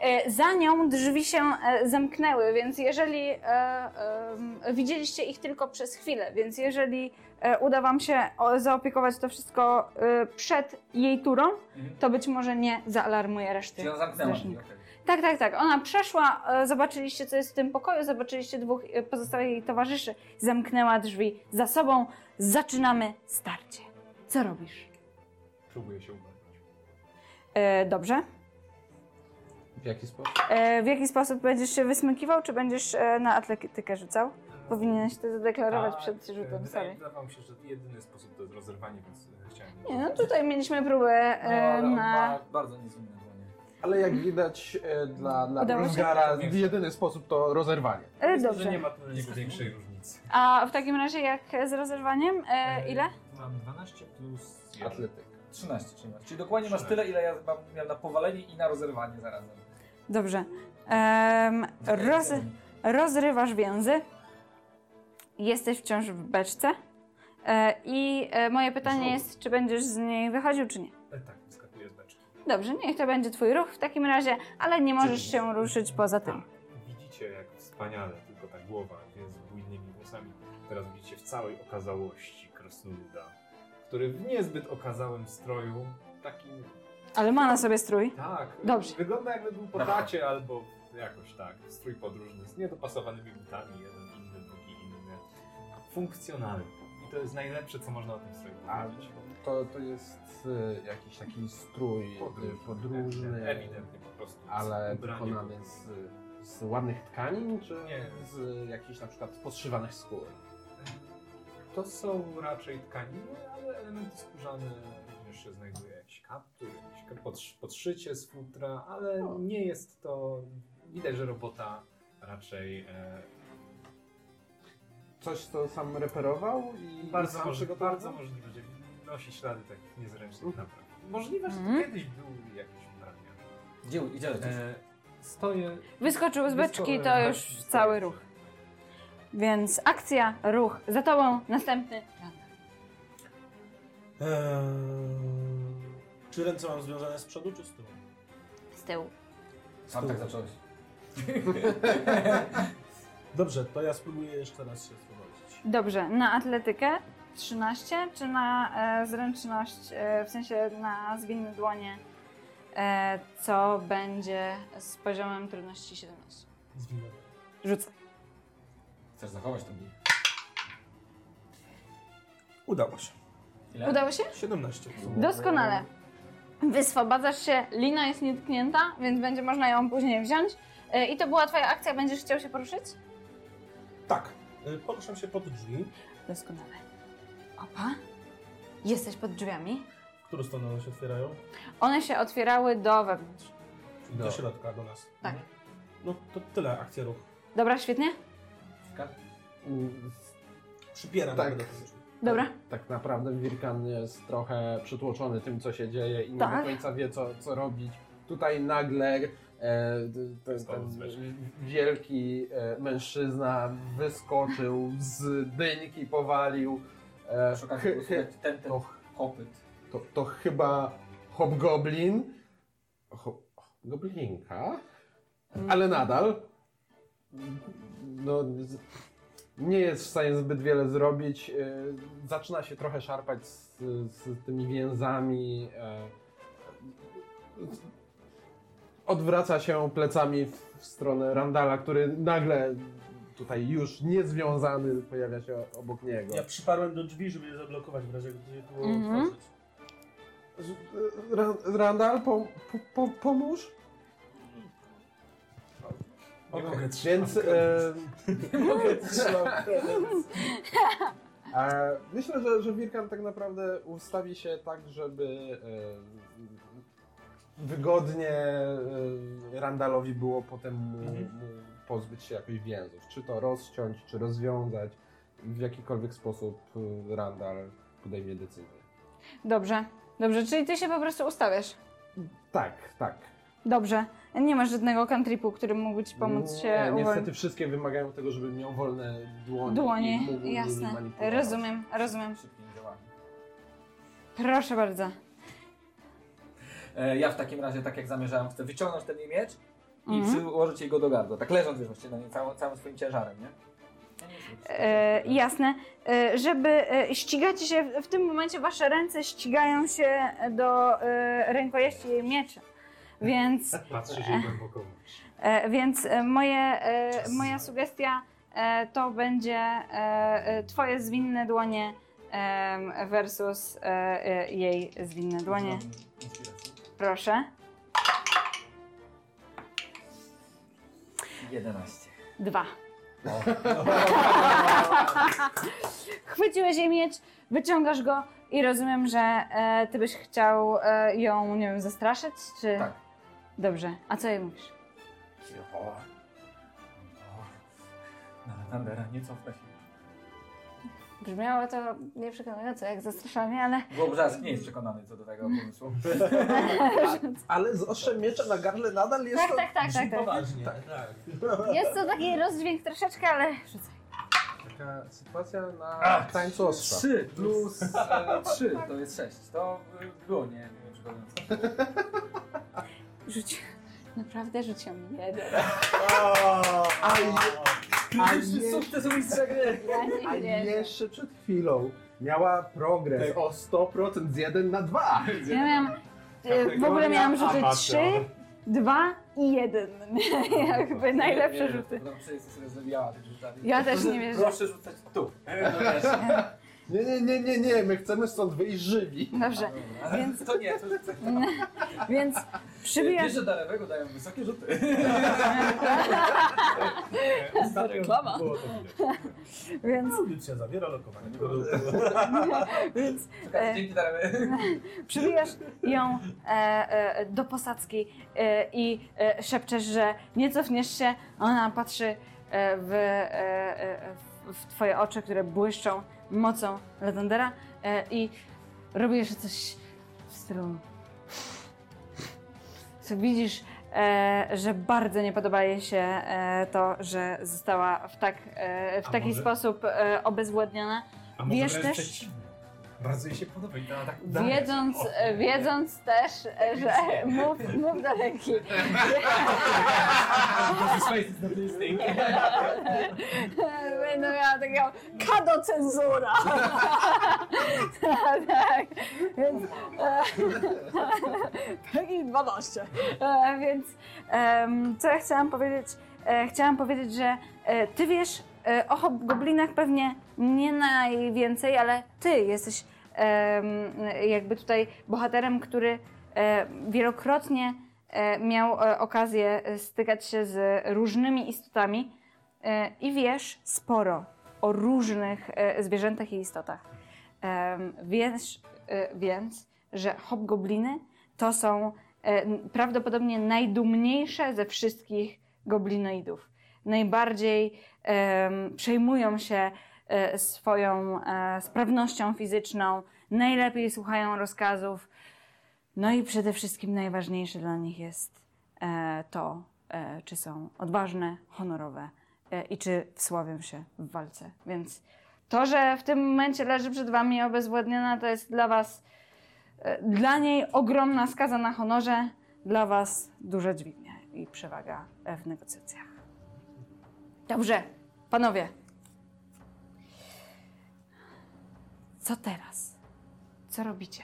E, Za nią drzwi się e, zamknęły, więc jeżeli e, em, widzieliście ich tylko przez chwilę, więc jeżeli e, uda wam się o, zaopiekować to wszystko e, przed jej turą, Mhm. to być może nie zaalarmuje reszty. Czyli ją zamknęła. strażników. Okej. Tak, tak, tak. Ona przeszła, e, zobaczyliście co jest w tym pokoju, zobaczyliście dwóch e, pozostałych jej towarzyszy, zamknęła drzwi za sobą. Zaczynamy starcie. Co robisz? Próbuję się ubrać. E, dobrze. W jaki sposób? E, w jaki sposób będziesz się wysmykiwał, czy będziesz e, na atletykę rzucał? Powinieneś to zadeklarować A, przed e, rzutem, wydaje- sorry. Wydawało mi się, że jedyny sposób to jest rozerwanie, więc e, chciałem... Nie, no tutaj mieliśmy próbę No, e, ale on na... ma bardzo niezwinne dłonie. Ale jak widać e, dla, dla Udało się? Jedyny sposób to rozerwanie. E, Myślę, że dobrze. nie ma tu dla niego większej różnicy. A w takim razie jak z rozerwaniem? E, ile? Mam 12 plus 1. Atletyk. 13, 13. Czyli dokładnie masz 13. tyle, ile ja mam, miałem na powalenie i na rozerwanie zarazem. Dobrze. Em, roz, rozrywasz więzy. Jesteś wciąż w beczce. E, I e, moje pytanie jest, czy będziesz z niej wychodził, czy nie? E, tak, wyskakuje z beczki. Dobrze, niech to będzie twój ruch w takim razie, ale nie możesz się ruszyć poza tym. Widzicie jak wspaniale, tylko ta głowa jest z bujnymi włosami. Teraz widzicie w całej okazałości krasnoluda, który w niezbyt okazałym stroju, takim, Ale ma na sobie strój. tak, Dobrze. wygląda jakby był po tacie albo jakoś tak, strój podróżny z niedopasowanymi butami, jeden inny, drugi inny, funkcjonalny. I to jest najlepsze, co można o tym stroju A powiedzieć. to, to jest e, jakiś taki strój podróżny, podróżny ewidentnie po prostu. ale wykonany z, z ładnych tkanin, czy Nie. z jakichś na przykład podszywanych skór? To są raczej tkaniny, ale elementy skórzane również się znajduje. Jakiś kaptur, jakieś podsz- podszycie z futra, ale O. nie jest to... Widać, że robota raczej e, Coś, co sam reperował i bardzo, sam przygotował? bardzo możliwe, że nosi ślady takich niezręcznych napraw. Możliwe, że to Mhm. kiedyś był jakiś ubrania. Gdzie, gdzie lecisz? E, stoję... Wyskoczył z beczki, to już cały ruch. Więc akcja, ruch za tobą, następny. Eee, czy ręce mam związane z przodu, czy z tyłu? Z tyłu. Sam tak zacząłeś. *laughs* Dobrze, to ja spróbuję jeszcze raz się oswobodzić. Dobrze, na atletykę 13, czy na e, zręczność, e, w sensie na zwinne dłonie, e, co będzie z poziomem trudności 17. Zwinę. Rzucę. Chcesz zachować ten bij? Udało się. Ile? Udało się? 17. Doskonale. Wyswobadzasz się, lina jest nietknięta, więc będzie można ją później wziąć. E, I to była twoja akcja, będziesz chciał się poruszyć? Tak. Y, Poruszam się pod drzwi. Doskonale. Opa. Jesteś pod drzwiami. W którą stronę one się otwierają? One się otwierały do wewnątrz. Czyli do środka, do nas. Tak. No to tyle, akcja ruch. Dobra, świetnie? Mm, Przypieram Tak. tak. do. Dobra. Tak naprawdę Wirkan jest trochę przytłoczony tym, co się dzieje i nie Tak. do końca wie, co, co robić. Tutaj nagle e, ten, ten wielki e, mężczyzna wyskoczył z dyńki, powalił. E, ten, ten to, to, to chyba hobgoblin. Ho, goblinka? Ale nadal no, nie jest w stanie zbyt wiele zrobić. E, Zaczyna się trochę szarpać z, z tymi więzami. e, Odwraca się plecami w, w stronę Randala, który nagle tutaj już niezwiązany pojawia się obok niego. Ja przyparłem do drzwi, żeby je zablokować w razie gdy było otworzyć. Z- Ra- Randal, po, po, po, pomóż? Mogę trzymać Więc e, *laughs* Nie mogę trzymać. e, myślę, że, że Wirkan tak naprawdę ustawi się tak, żeby e, wygodnie e, Randalowi było potem mu, Mhm. mu pozbyć się jakichś więzów. Czy to rozciąć, czy rozwiązać. W jakikolwiek sposób Randal podejmie decyzję. Dobrze. Dobrze, czyli ty się po prostu ustawiasz. Tak, tak. Dobrze. Nie masz żadnego cantripu, który mógłby ci pomóc się Nie, uwolnić. Niestety wszystkie wymagają tego, żeby miał wolne dłonie. Dłonie, i mógł nimi jasne. Rozumiem, rozumiem. Szybkim działaniem. Proszę bardzo. E, ja w takim razie, tak jak zamierzałem, chcę wyciągnąć ten jej miecz i Mhm. przyłożyć jej go do gardła. Tak leżąc wiesz, właściwie na niej całym, całym swoim ciężarem, nie? No nie E, jasne. E, żeby e, ścigacie się, w- w tym momencie wasze ręce ścigają się do e, rękojeści jej miecza. Więc, Patrzy się głęboko e, więc e, moje, e, moja sugestia to będzie twoje zwinne dłonie versus jej zwinne dłonie. Proszę. 11. Dwa. *laughs* Chwyciłeś jej miecz, wyciągasz go i rozumiem, że e, ty byś chciał e, ją, nie wiem, zastraszyć, czy... Tak. Dobrze. A co jej mówisz? Cicho. O. Na Tandera nie cofnę się. Brzmiało to nieprzekonująco jak zastraszanie, ale Wyobraź nie jest przekonany co do tego pomysłu. *laughs* Ale z ostrzem miecza na gardle nadal jest tak, to... tak, tak, tak, tak. Poważnie, tak. Jest to taki rozdźwięk troszeczkę, ale rzucaj. Taka sytuacja na Ach, tańcu ostrza. 3 plus e, 3 to jest 6. To y, było nie, nie przekonujące. *laughs* Rzuć. Naprawdę rzuciłam jeden. A, a, Krytyczny je, sukces u mistrza gry. Ja a nie wierzę. jeszcze przed chwilą miała progres o 100% z 1 na 2. Ja miałam... e, W ogóle miałam *laughs* rzuty Amator. 3, 2 i 1. Jakby najlepsze rzuty. No sobie tych rzutami. Ja też nie wierzę. Proszę rzucać tu. No wiesz. Nie, nie, nie, nie, nie, my chcemy stąd wyjść żywi. Dobrze. Dobra. Więc- To nie, to jest tak. *laughs* Więc przybijasz... Wiesz, że do lewego dają wysokie rzuty. *laughs* Ostatnio reklama. było to widać. *laughs* Więc, Audycja zawiera lokowanie więc Czekaj, Dzięki Daremy. przybijasz ją e, e, do posadzki e, i e, szepczesz, że nie cofniesz się. a Ona patrzy e, w, e, e, w twoje oczy, które błyszczą mocą Latendera e, i robi jeszcze coś w stylu... Co widzisz, e, że bardzo nie podoba jej się e, to, że została w, tak, e, w A taki może- sposób e, obezwładniona. A może Wiesz wręcz też- przeciwnie. Bardzo jej się podoba i tak. Wiedząc, O, e, wiedząc też, e, *laughs* że mów, mów do ręki. Będę miała takiego kadocenzura. *laughs* tak, więc *laughs* taki 12. E, więc co ja chciałam powiedzieć? Chciałam powiedzieć, że ty wiesz o hobgoblinach pewnie nie najwięcej, ale ty jesteś jakby tutaj bohaterem, który e, wielokrotnie e, miał e, okazję stykać się z różnymi istotami i wiesz sporo o różnych zwierzętach i istotach. Wiesz więc, że hobgobliny to są prawdopodobnie najdumniejsze ze wszystkich goblinoidów. Najbardziej przejmują się swoją e, sprawnością fizyczną, najlepiej słuchają rozkazów. No i przede wszystkim najważniejsze dla nich jest e, to, e, czy są odważne, honorowe e, i czy wsławią się w walce. Więc to, że w tym momencie leży przed wami obezwładniona, to jest dla was, e, dla niej ogromna skaza na honorze, dla was duża dźwignia i przewaga e, w negocjacjach. Dobrze, panowie. Co teraz? Co robicie?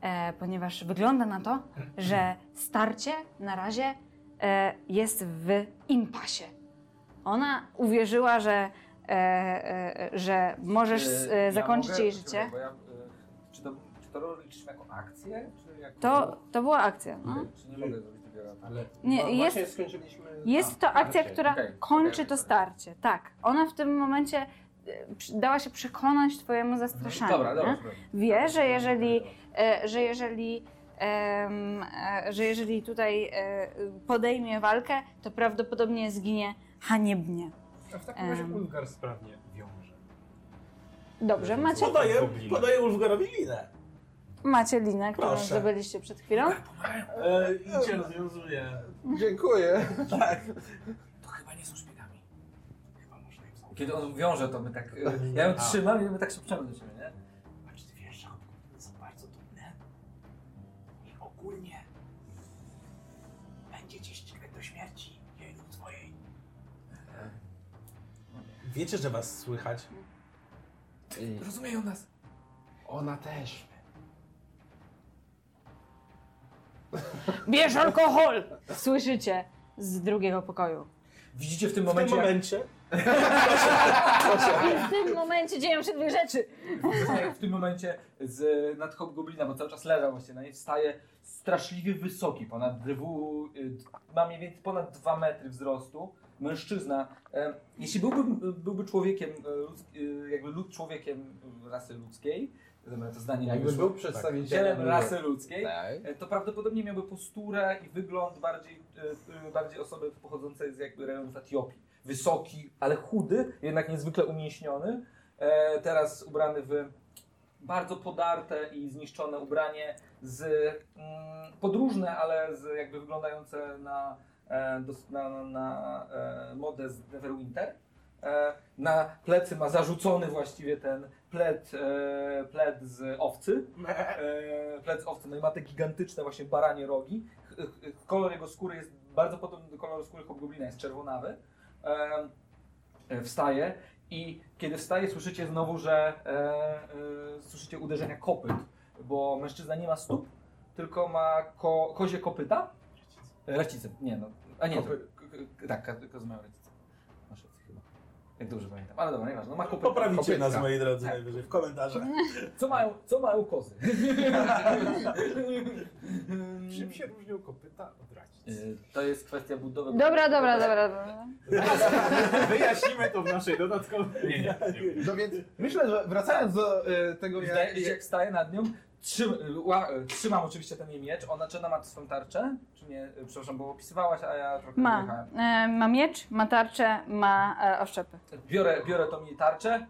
E, ponieważ wygląda na to, że starcie na razie e, jest w impasie. Ona uwierzyła, że, e, e, że możesz e, ja zakończyć mogę- jej życie. bo ja, e, czy, to, czy to liczysz jako akcję? Czy jako... To, to była akcja. No. Czy nie mogę zrobić takiego Ale Nie, jest- właśnie skończyliśmy... Jest to akcja, która Okej, kończy okej, to starcie. Tak. Ona w tym momencie dała się przekonać twojemu zastraszaniu. Dobra, dobra. Wie, że jeżeli, e, że jeżeli, em, e, że jeżeli tutaj e, podejmie walkę, to prawdopodobnie zginie haniebnie. A w takim razie. Ulgar sprawnie wiąże. Dobrze, macie, Podaję, podaję Ulfgarowi linę. macie linę, którą Proszę. zdobyliście przed chwilą. E, I cię rozwiązuję. Dziękuję. Tak. To chyba nie są szpiegami. Chyba można im zaufać. Kiedy on wiąże, to my tak... e, Ja ją trzymam i my tak szepczemy do siebie, nie? Czy ty wiesz, że są bardzo dumne? I ogólnie będziecie ścigać do śmierci jej lub twojej. Wiecie, że was słychać? I Rozumieją nas. ona też. Bierz alkohol! Słyszycie z drugiego pokoju. Widzicie w tym W tym momencie... I w tym momencie dzieją się dwie rzeczy. w tym momencie z nad hobgoblina, bo cały czas leżał właśnie na niej, wstaje straszliwie wysoki, ponad dwu, y, ma mniej więcej ponad 2 metry wzrostu, mężczyzna. E, jeśli byłby, byłby człowiekiem, e, y, jakby lud człowiekiem rasy ludzkiej, to zdanie nie Jakby wyszło, był przedstawicielem tak, rasy ludzkiej, Tak. e, to prawdopodobnie miałby posturę i wygląd bardziej, e, e, bardziej osoby pochodzącej z jakby rejonów Etiopii. Wysoki, ale chudy, jednak niezwykle umięśniony. E, teraz ubrany w bardzo podarte i zniszczone ubranie z mm, podróżne, ale z jakby wyglądające na, e, na, na, e, modę z Neverwinter. Na plecy ma zarzucony właściwie ten pled, e, pled z owcy. E, plec owcy, no i ma te gigantyczne właśnie baranie rogi. Kolor jego skóry jest bardzo podobny do koloru skóry hobgoblina, jest czerwonawy. Wstaje i kiedy wstaje słyszycie znowu, że e, e, słyszycie uderzenia kopyt, bo mężczyzna nie ma stóp, tylko ma ko, kozie kopyta. Racice, nie no, a nie, to, Kopy- k- tak, ka- kozy mają racice. Masz rację chyba. Jak dobrze pamiętam, ale dobra, nieważne, no ma kopyta. poprawicie nas, moi drodzy, Tak. najwyżej w komentarzach. *laughs* Co mają, co mają kozy? *laughs* Czym się różnią kopyta od racic? Y, To jest kwestia budowy. Dobra, dobra, dobra. dobra. *laughs* Wyjaśnimy to w naszej dodatkowej... Nie, nie, nie. No więc myślę, że wracając do e, tego, mi się, jak staje nad nią, trzym, ła, trzymam oczywiście ten jej miecz. Ona czy ona ma swoją tarczę? Czy nie? Przepraszam, bo opisywałaś, a ja trochę Ma. wyjechałem. E, ma miecz, ma tarczę, ma e, oszczepy. Biorę, biorę tą jej tarczę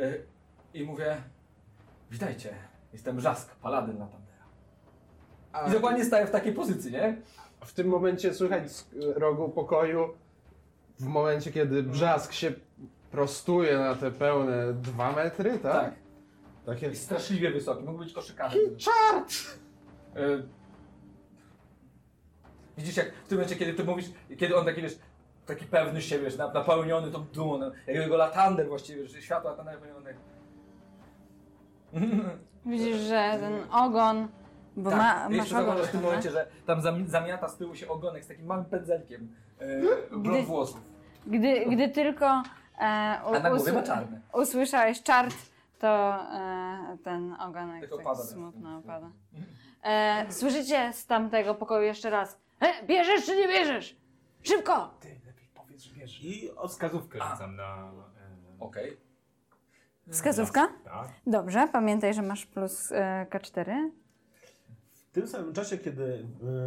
y, i mówię Witajcie, jestem Rzask, paladyn Latandera. a I dokładnie staję w takiej pozycji, nie? w tym momencie słychać z e, rogu pokoju, w momencie kiedy brzask się prostuje na te pełne dwa metry, tak? Tak. Takie... Jest straszliwie wysoki, mógł być koszykarzem. Czart! Y, Widzisz, jak w tym momencie, kiedy ty mówisz, kiedy on taki, wiesz, taki pewny siebie, wiesz, na- napełniony tą dumą, no, jak jego latander właściwie, wiesz, światło latander napełnione. Widzisz, że *laughs* ten ogon, bo ma, tak, masz jeszcze ogon. w tym momencie, że tam zami- zamiata z tyłu się ogonek z takim małym pędzelkiem e, blond Gdy- włosów. Gdy, gdy tylko e, A na u, głowie ma czarne. usłyszałeś czart, to e, ten ogonek Tak tak opada smutno opada. E, słyszycie z tamtego pokoju jeszcze raz. E, bierzesz czy nie bierzesz? Szybko! Ty lepiej powiedz, że wiesz. I od Wskazówkę rzucam na... E, Okej. Wskazówka? Tak. Dobrze, pamiętaj, że masz plus e, K4. W tym samym czasie, kiedy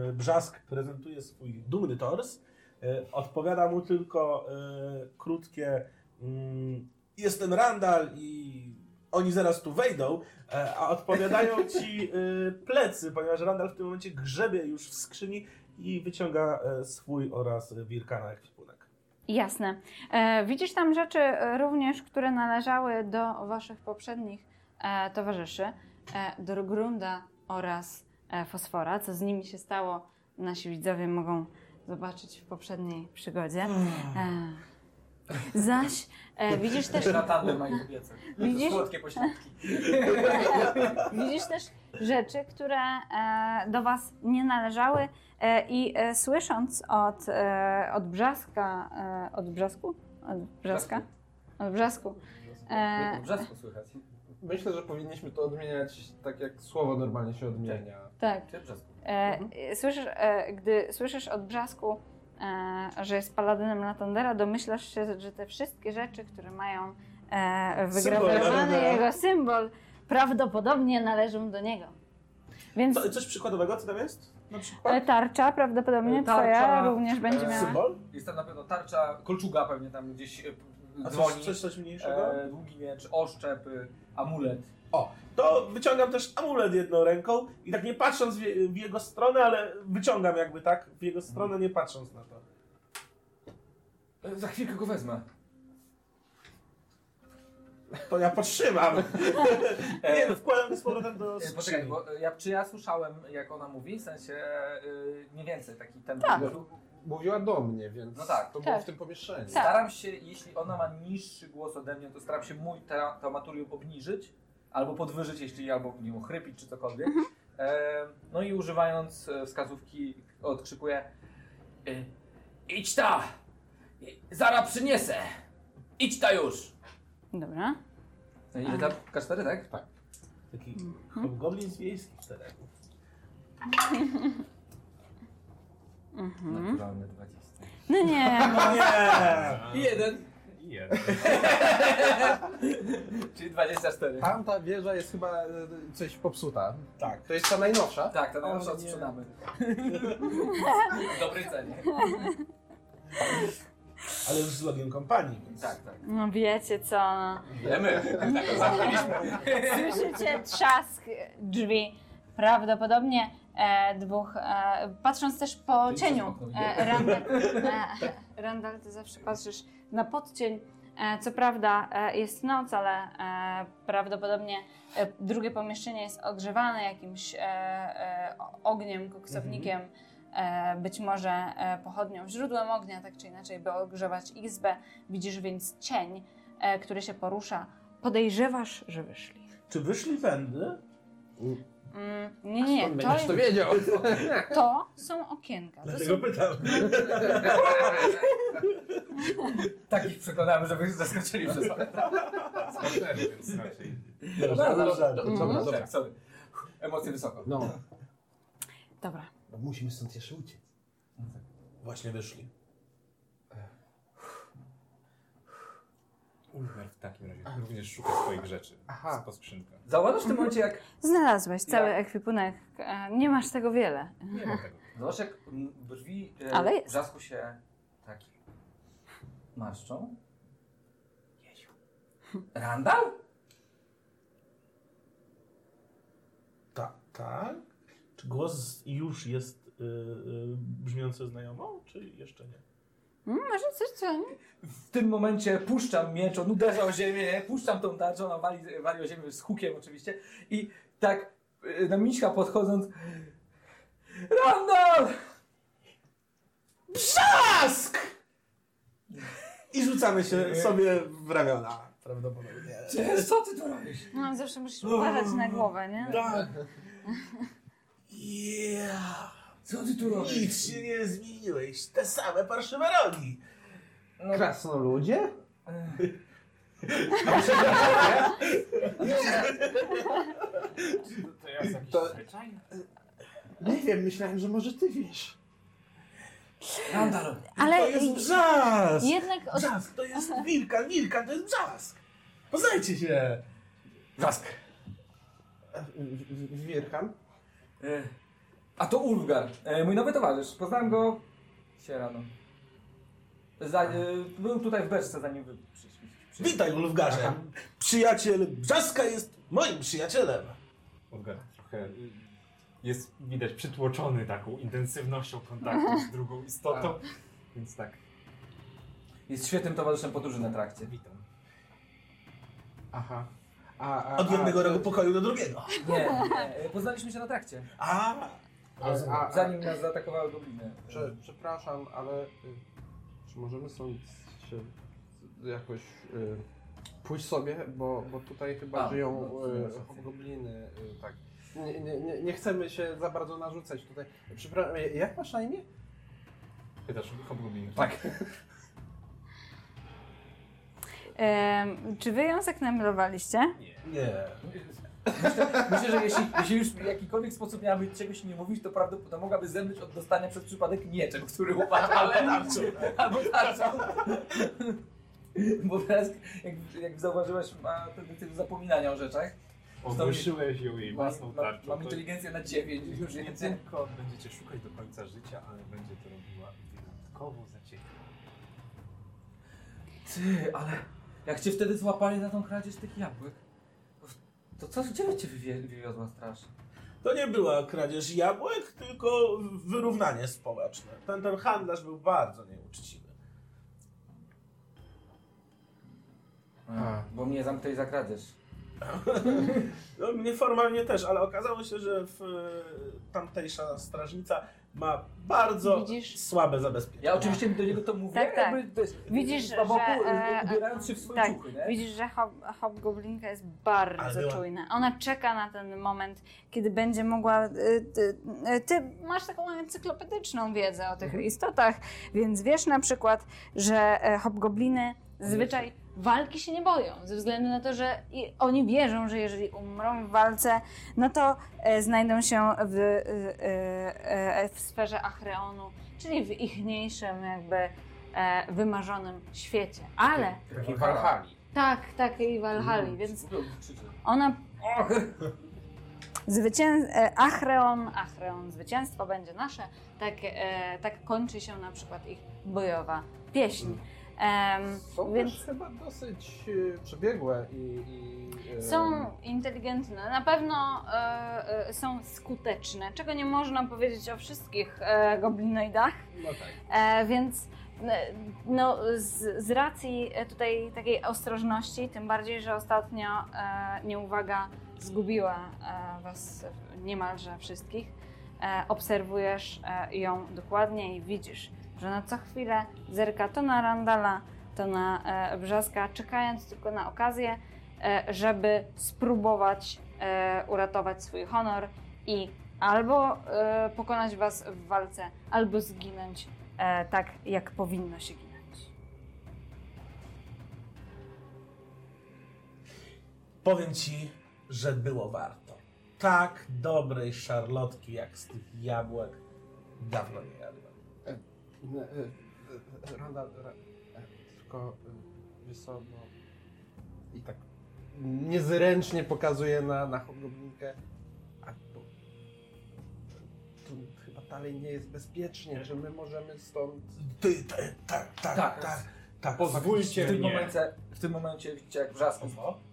e, Brzask prezentuje swój dumny tors, e, odpowiada mu tylko e, krótkie mm, jestem Randall i oni zaraz tu wejdą, e, a odpowiadają ci e, plecy, ponieważ Randall w tym momencie grzebie już w skrzyni i wyciąga e, swój oraz Wilkana ekwipunek. Jasne. Widzisz tam rzeczy również, które należały do waszych poprzednich towarzyszy, do Grunda oraz Fosfora. Co z nimi się stało, nasi widzowie mogą zobaczyć w poprzedniej przygodzie. Zaś e, widzisz też Na tandem ma ich obiecę. Widzisz? Słodkie pośladki. *laughs* Widzisz też rzeczy, które e, do Was nie należały e, i e, słysząc od, e, od brzaska, e, od brzasku? Od brzaska? Od brzasku. E, Brzasku słychać. Myślę, że powinniśmy to odmieniać tak jak słowo normalnie się odmienia. tak. E, słyszysz, e, gdy słyszysz od brzasku, że jest paladynem Latondera, domyślasz się, że te wszystkie rzeczy, które mają e, wygrawowany Latondera. jego symbol, prawdopodobnie należą do niego. Więc Co, coś przykładowego, co tam jest? Na przykład? E, Tarcza prawdopodobnie Tarcza, twoja również będzie e, miała. Symbol? Jest tam na pewno tarcza, kolczuga pewnie tam gdzieś e, A dzwoni. coś, coś, coś mniejszego? E, długi miecz, oszczep, y, amulet. O, to wyciągam też amulet jedną ręką i tak nie patrząc w, je- w jego stronę, ale wyciągam jakby tak w jego stronę, nie patrząc na to. E, za chwilkę go wezmę. To ja podtrzymam. *laughs* nie, no, wkładam go z powrotem do E, Poczekaj, skrzyni. bo e, ja, czy ja słyszałem jak ona mówi? W sensie y, mniej więcej taki ten Tak. Mówiła do mnie, więc No tak. to było Tak. w tym pomieszczeniu. Tak. Staram się, jeśli ona ma niższy głos ode mnie, to staram się mój tra- traumatorium obniżyć albo podwyżyć, jeśli albo nie wiem, ochrypić czy cokolwiek. E, no i używając e, wskazówki odkrzykuję y, Idź ta! Zara przyniesę! Idź ta już! Dobra. No, ile tam? K4, tak? Tak. Taki hobgoblin z wiejskich terenów. Naturalne 20. No nie, *laughs* no. Nie! I jeden, Jeden. *laughs* czyli 24. Tamta wieża jest chyba e, coś popsuta. Tak. To jest ta najnowsza? Tak, to najlepsze O, nie. odsprzedamy. *laughs* W dobrej cenie. Ale już z logiem kompanii, więc... Tak, tak. no wiecie co, no. Wiemy. Słyszycie trzask drzwi. Prawdopodobnie e, dwóch, e, patrząc też po cieniu, e, Randall, e, Randall, ty zawsze patrzysz na podcień. E, co prawda e, jest noc, ale e, prawdopodobnie drugie pomieszczenie jest ogrzewane jakimś ogniem, koksownikiem, być może pochodnią, źródłem ognia, tak czy inaczej, by ogrzewać izbę. Widzisz więc cień, który się porusza. Podejrzewasz, że wyszli. Czy wyszli wędy? Mm, nie, nie, Skąd to, będziesz to wiedział? *laughs* to są okienka. To Dlatego są, pytam. *laughs* Takich przekonamy, żeby zaskoczyli przez raczej. Dobra, dobra. Dobra, dobra. Tak, sorry. Emocje wysoko. No. dobra. no. Musimy stąd jeszcze uciec. Właśnie wyszli. Ulmer w takim razie również szuka swoich rzeczy Aha. po skrzynkach. Zauważysz w tym momencie, jak... Znalazłeś cały Jak? ekwipunek. E, nie masz tego wiele. Nie mam tego. *laughs* Zobacz, jak mm, brwi e, Ale jest. wrzasku się tak marszczą. Jeziu. Randall? Tak, tak. Czy głos już jest y, y, brzmiący znajomo, czy jeszcze nie? Mm, może coś, co nie? W tym momencie puszczam miecz, on uderza o ziemię, puszczam tą tarczę, ona wali, wali o ziemię z hukiem oczywiście i tak e, na Miśka podchodząc Randall! Trzask! I rzucamy się sobie w ramiona. Prawdopodobnie. Ty, co ty tu robisz? No, zawsze musisz uważać na głowę, nie? Tak. *laughs* Yeah. Co ty tu robisz? Nic się nie zmieniłeś. Te same parszywe rogi. Krasnoludzie? *laughs* To jest jakiś To- zwyczaj? Nie wiem, myślałem, że może ty wiesz. Randall, Ale To jest brzask! jednak od... Brzask, to jest wilka, wilka, to jest brzask! Poznajcie się! Wrzask. Wirkan? E, A to Ulfgar, e, mój nowy towarzysz. Poznałem go dzisiaj rano. Za, e, był tutaj w beczce, zanim wy przyszliście. Przyszli. Witaj, Ulfgarze! Przyjaciel Brzaska jest moim przyjacielem! Olga trochę y, jest widać przytłoczony taką intensywnością kontaktu z drugą istotą, więc tak, Jest świetnym towarzyszem podróży na trakcie. witam. Aha. A, a, Od jednego a, rogu pokoju do drugiego. Nie, nie, e, poznaliśmy się na trakcie. A, A, a, a, Zanim nas zaatakowały gobliny. prze, przepraszam, ale y, czy możemy stąd się jakoś y, pójść sobie, bo, bo tutaj chyba A, żyją no, y, gobliny, y, tak. Nie, nie, nie, nie chcemy się za bardzo narzucać tutaj. Przepraszam, jak masz na imię? Pytasz hobgobliny. Tak. Czy wy ją zaknemplowaliście? nie. Myślę, myślę, że jeśli, jeśli już w jakikolwiek sposób miałaby czegoś nie mówić, to prawdopodobnie mogłaby zemdleć od dostania przez przypadek mieczem, który upadł, ale tarczą. Albo tarczą. Bo teraz, jak, jak zauważyłeś, ma tendencję do zapominania o rzeczach. Ogłuszyłeś ją jej własną tarczą. mam inteligencję na 9 już Nie więcej. tylko będziecie szukać do końca życia, ale będzie to robiła wyjątkowo zaciekawie. Ty, ale jak cię wtedy złapali za tą kradzież tych jabłek, to co, gdzie cię wywie, wywiozła straż? To nie była kradzież jabłek, tylko wyrównanie społeczne. Ten, ten handlarz był bardzo nieuczciwy. A, bo mnie zamknęli za kradzież. *laughs* No, mnie formalnie też, ale okazało się, że w, e, tamtejsza strażnica ma bardzo Widzisz? słabe zabezpieczenie. Ja oczywiście do niego to mówię, Tak, tak. jakby Widzisz, z boku, że, e, ubierając się w swoje tak, ciuchy, nie? Widzisz, że hob- hobgoblinka jest bardzo była- czujna. Ona czeka na ten moment, kiedy będzie mogła. y, Ty, y, ty masz taką encyklopedyczną wiedzę o tych Mhm. istotach, więc wiesz na przykład, że e, hobgobliny zazwyczaj walki się nie boją, ze względu na to, że i oni wierzą, że jeżeli umrą w walce, no to e, znajdą się w, e, e, w sferze Achreonu, czyli w ichniejszym jakby wymarzonym świecie. Ale Takiej Walhali. tak, tak i Walhali, Mm, więc ona zwycię... Achreon, Achreon, zwycięstwo będzie nasze, tak, tak kończy się na przykład ich bojowa pieśń. Em, Są więc też chyba dosyć y, przebiegłe i... i y, są inteligentne, na pewno e, e, są skuteczne, czego nie można powiedzieć o wszystkich e, goblinoidach. No tak. E, więc e, no, z, z racji e, tutaj takiej ostrożności, tym bardziej, że ostatnio e, nieuwaga zgubiła e, Was niemalże wszystkich, e, obserwujesz e, ją dokładnie i widzisz, że na co chwilę zerka to na Randala, to na e, Brzaska, czekając tylko na okazję, e, żeby spróbować e, uratować swój honor i albo e, pokonać Was w walce, albo zginąć e, tak, jak powinno się ginąć. Powiem ci, że było warto. Tak dobrej szarlotki jak z tych jabłek dawno nie jadłem. No, y, y, Randa, ra, e, tylko y, wiesz co, no, i tak niezręcznie pokazuje na, na hobgoblinkę, a bo tu chyba dalej nie jest bezpiecznie, że my możemy stąd... Ty, ty, tak, tak, Tak. tak, tak. Pozwólcie w tym momencie, w tym momencie widzicie jak Wrzask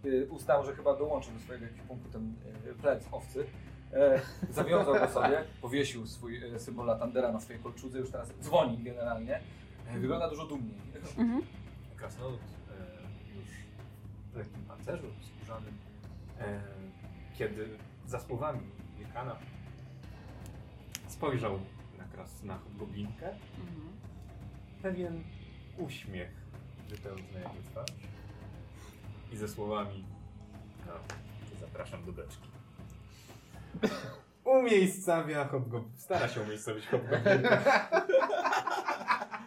y, uznał, że chyba dołączy do swojego ekwipunku ten y, plec owcy. *laughs* Zawiązał go sobie, powiesił swój e, symbol Latandera na swojej kolczudze, już teraz dzwoni generalnie. E, wygląda dużo dumniej. Mhm. Krasnolud e, już w lekkim pancerzu skórzanym, kiedy za słowami wiekana spojrzał na, kras, na goblinkę, Mhm. pewien uśmiech wypełnił na jego twarz i ze słowami no, zapraszam do beczki. Umiejscawia hobgob... stara się umiejscowić hobgoblinkę. *laughs*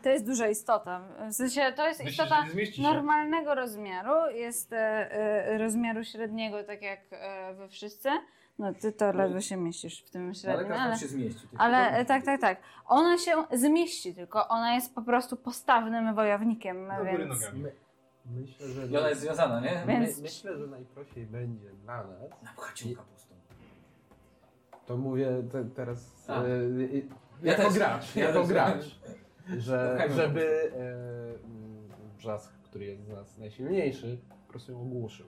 To jest duża istota. W sensie to jest Myślisz, istota że nie zmieści się? normalnego rozmiaru, jest e, e, rozmiaru średniego, tak jak e, we wszyscy. No ty to ledwo się mieścisz w tym Ale średnim, każdy ale... się zmieści. Ale e, tak, tak, tak. Ona się zmieści, tylko ona jest po prostu postawnym wojownikiem, Do góry więc... nogami. My, myślę, że... I ona jest związana, nie? My, Więc- myślę, że najprościej będzie dla nas, Napchać ją kapustą. To mówię te, teraz A. e, Ja jako też. gracz, Ja jako też. gracz, że, żeby e, mm, Brzask, który jest z nas najsilniejszy, po prostu ją ogłuszył.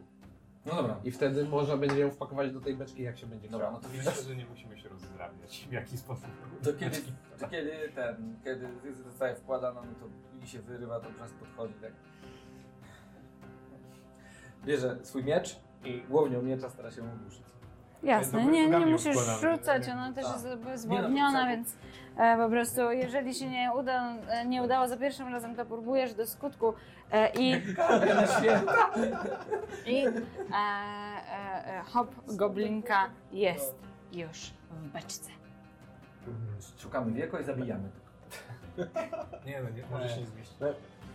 No dobra. I wtedy można będzie ją wpakować do tej beczki, jak się będzie Dobra, chciało. no to Myślę, że nie musimy się rozdrabniać w jaki sposób. To kiedy, to kiedy ten, kiedy zostaje wkładana, no to i się wyrywa, to brzask podchodzi, tak? Bierze swój miecz i głownią miecza stara się ogłuszyć. Jasne, nie, nie musisz układamy. rzucać, ona też Tak. jest no, zwolniona, tak. więc e, po prostu jeżeli się nie uda, e, nie udało za pierwszym razem, to próbujesz do skutku e, i, *laughs* i e, e, e, hop goblinka jest już w beczce. Szukamy wieko i zabijamy. Nie, no nie, może się nie zmieścić.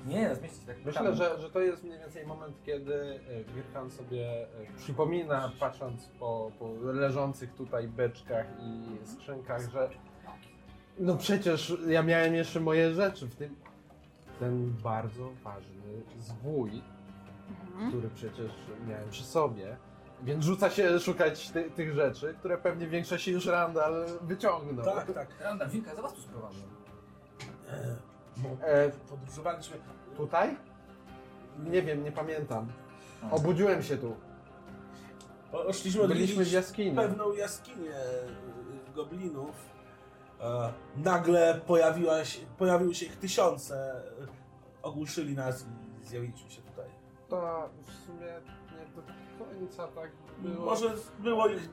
Nie, no zmieścić tak. Myślę, że, że to jest mniej więcej moment, kiedy e, Wirkan sobie e, przypomina, patrząc po, po leżących tutaj beczkach i skrzynkach, że no przecież ja miałem jeszcze moje rzeczy, w tym ten bardzo ważny zwój, Mhm. który przecież miałem przy sobie. Więc rzuca się szukać ty, tych rzeczy, które pewnie większość już Randall wyciągnął. Tak, tak. Randa, wilka, za was tu sprowadzę. E, E, podróżowaliśmy. tutaj? Nie wiem, nie pamiętam. Obudziłem się tu. Poszliśmy Byliśmy w odwiedzić jaskini. pewną jaskinię y, goblinów. E, nagle pojawiła się, pojawiły się ich tysiące. e, Ogłuszyli nas i zjawiliśmy się tutaj. To w sumie nie do końca tak było. Może było ich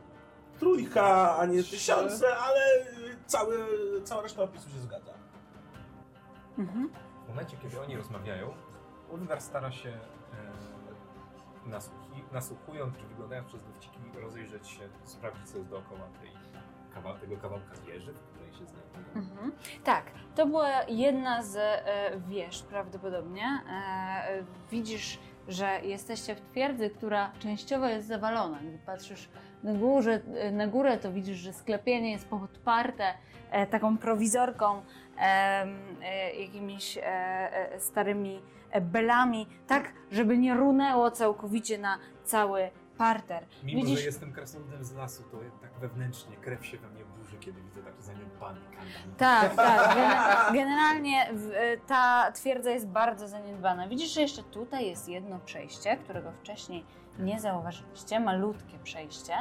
trójka, a nie Trzy. tysiące, ale y, cały, cała reszta opisu się zgadza. Mhm. W momencie, kiedy oni rozmawiają, Ulgar stara się, e, nasłuchi, nasłuchując, czy wyglądając przez dowciki, rozejrzeć się, sprawdzić, co jest dookoła tej, kawa, tego kawałka wieży, w której się znajduje. Mhm. Tak, to była jedna z e, wież prawdopodobnie. E, widzisz, że jesteście w twierdzy, która częściowo jest zawalona. Gdy patrzysz na, górze, e, na górę, to widzisz, że sklepienie jest podparte e, taką prowizorką, jakimiś e, e, starymi e, belami, tak, żeby nie runęło całkowicie na cały parter. Mimo, Widzisz- że jestem krasnoludem z lasu, to tak wewnętrznie krew się we mnie burzy, kiedy widzę taki zaniedbany kandan. Tak, tak. Gen- Generalnie e, ta twierdza jest bardzo zaniedbana. Widzisz, że jeszcze tutaj jest jedno przejście, którego wcześniej nie zauważyliście, malutkie przejście.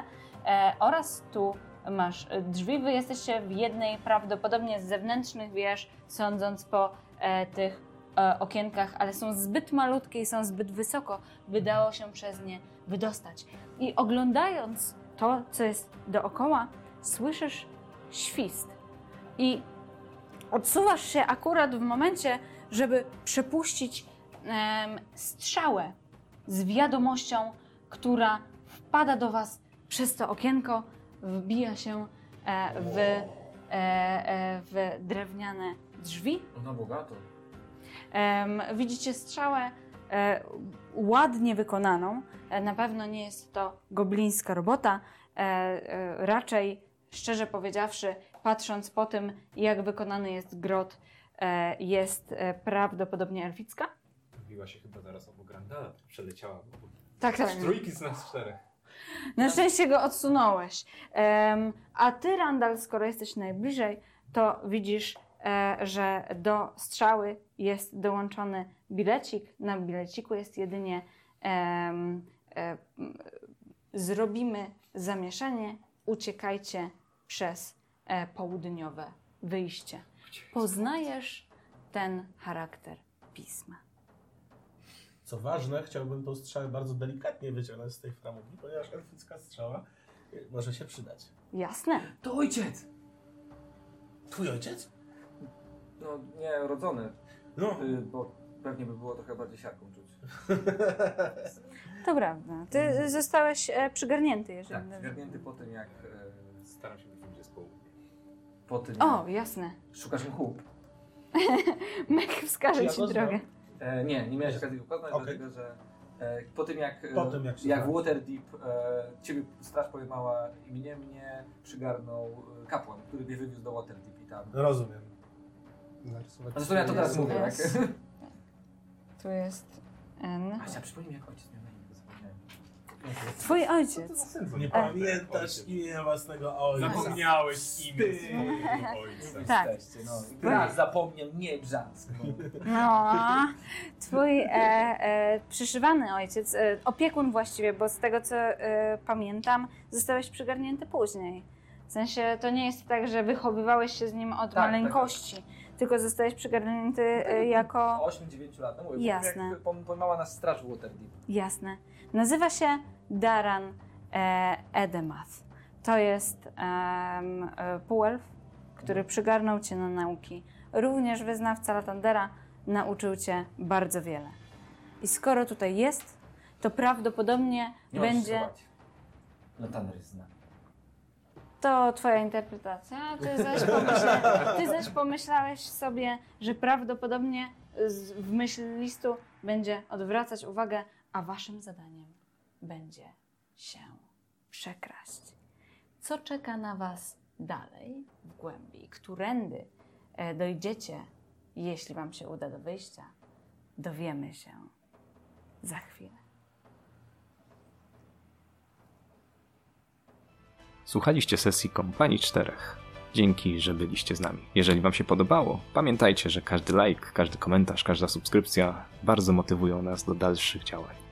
E, oraz tu masz e, drzwi. Wy jesteście w jednej prawdopodobnie z zewnętrznych wież, sądząc po e, tych e, okienkach, ale są zbyt malutkie i są zbyt wysoko, wydało się przez nie wydostać. I oglądając to, co jest dookoła, słyszysz świst. I odsuwasz się akurat w momencie, żeby przepuścić em, strzałę z wiadomością, która wpada do Was przez to okienko, wbija się e, w, e, e, w drewniane drzwi. No bogato. Widzicie strzałę e, ładnie wykonaną. E, na pewno nie jest to goblińska robota. E, e, raczej, szczerze powiedziawszy, patrząc po tym, jak wykonany jest grot, e, jest e, prawdopodobnie elficka. Mówiła się chyba zaraz obok Randala, tak przeleciała obok Tak, tak. trójki z nas czterech. Na szczęście go odsunąłeś. Em, a ty, Randall, skoro jesteś najbliżej, to widzisz, e, że do strzały jest dołączony bilecik. Na bileciku jest jedynie em, e, zrobimy zamieszanie, uciekajcie przez e, południowe wyjście. Poznajesz ten charakter pisma. Co ważne, chciałbym tą strzałę bardzo delikatnie wyciągnąć z tej framugi, ponieważ elficka strzała y, może się przydać. Jasne. To ojciec! Twój ojciec? No nie, rodzony, No, y, bo pewnie by było trochę bardziej siarką czuć. *laughs* To prawda. Ty zostałeś e, przygarnięty, jeżeli Tak, zgarnięty po tym jak... e, Staram się być gdzie z południa. Po tym O, jak jasne. szukasz mchup. *laughs* Mek wskaże Ja ci go znam. drogę. E, nie, nie miałeś okazji go poznać, Okej. dlatego że E, po tym jak, e, Po tym, jak się jak w. Waterdeep e, ciebie straż pojmała i mnie, mnie przygarnął e, kapłan, który mnie wywiózł do Waterdeep i tam. Rozumiem. Narysować zresztą ja to teraz mówię, tak? *laughs* Tu jest N. Asia, przypomnij mi jak ojciec miał na imię, bo zapomniałem. Twój ojciec. Nie pamiętasz imienia własnego ojca. Zapomniałeś imię swojego ojca. Tak. Jesteście, no. Brat zapomniał, nie brzask. No. No, twój e, e, przyszywany ojciec, e, opiekun właściwie, bo z tego co e, pamiętam, zostałeś przygarnięty później. W sensie to nie jest tak, że wychowywałeś się z nim od tak, maleńkości, tylko zostałeś przygarnięty e, jako. 8-9 lat, no mówię, Jasne. jak pojmała nas straż w Waterdeep. Jasne. Nazywa się Daran e, Edemath. To jest e, półelf, który przygarnął cię na nauki. Również wyznawca Latandera nauczył cię bardzo wiele. I skoro tutaj jest, to prawdopodobnie Nie będzie. Lataner jest z nami. To twoja interpretacja. Ty *laughs* zaś, pomyśla, ty zaś pomyślałeś sobie, że prawdopodobnie w myśl listu będzie odwracać uwagę, a waszym zadaniem będzie się przekraść. Co czeka na was dalej w głębi? Którędy e, dojdziecie, jeśli wam się uda do wyjścia? Dowiemy się za chwilę. Słuchaliście sesji Kompanii Czterech. Dzięki, że byliście z nami. Jeżeli Wam się podobało, pamiętajcie, że każdy like, każdy komentarz, każda subskrypcja bardzo motywują nas do dalszych działań.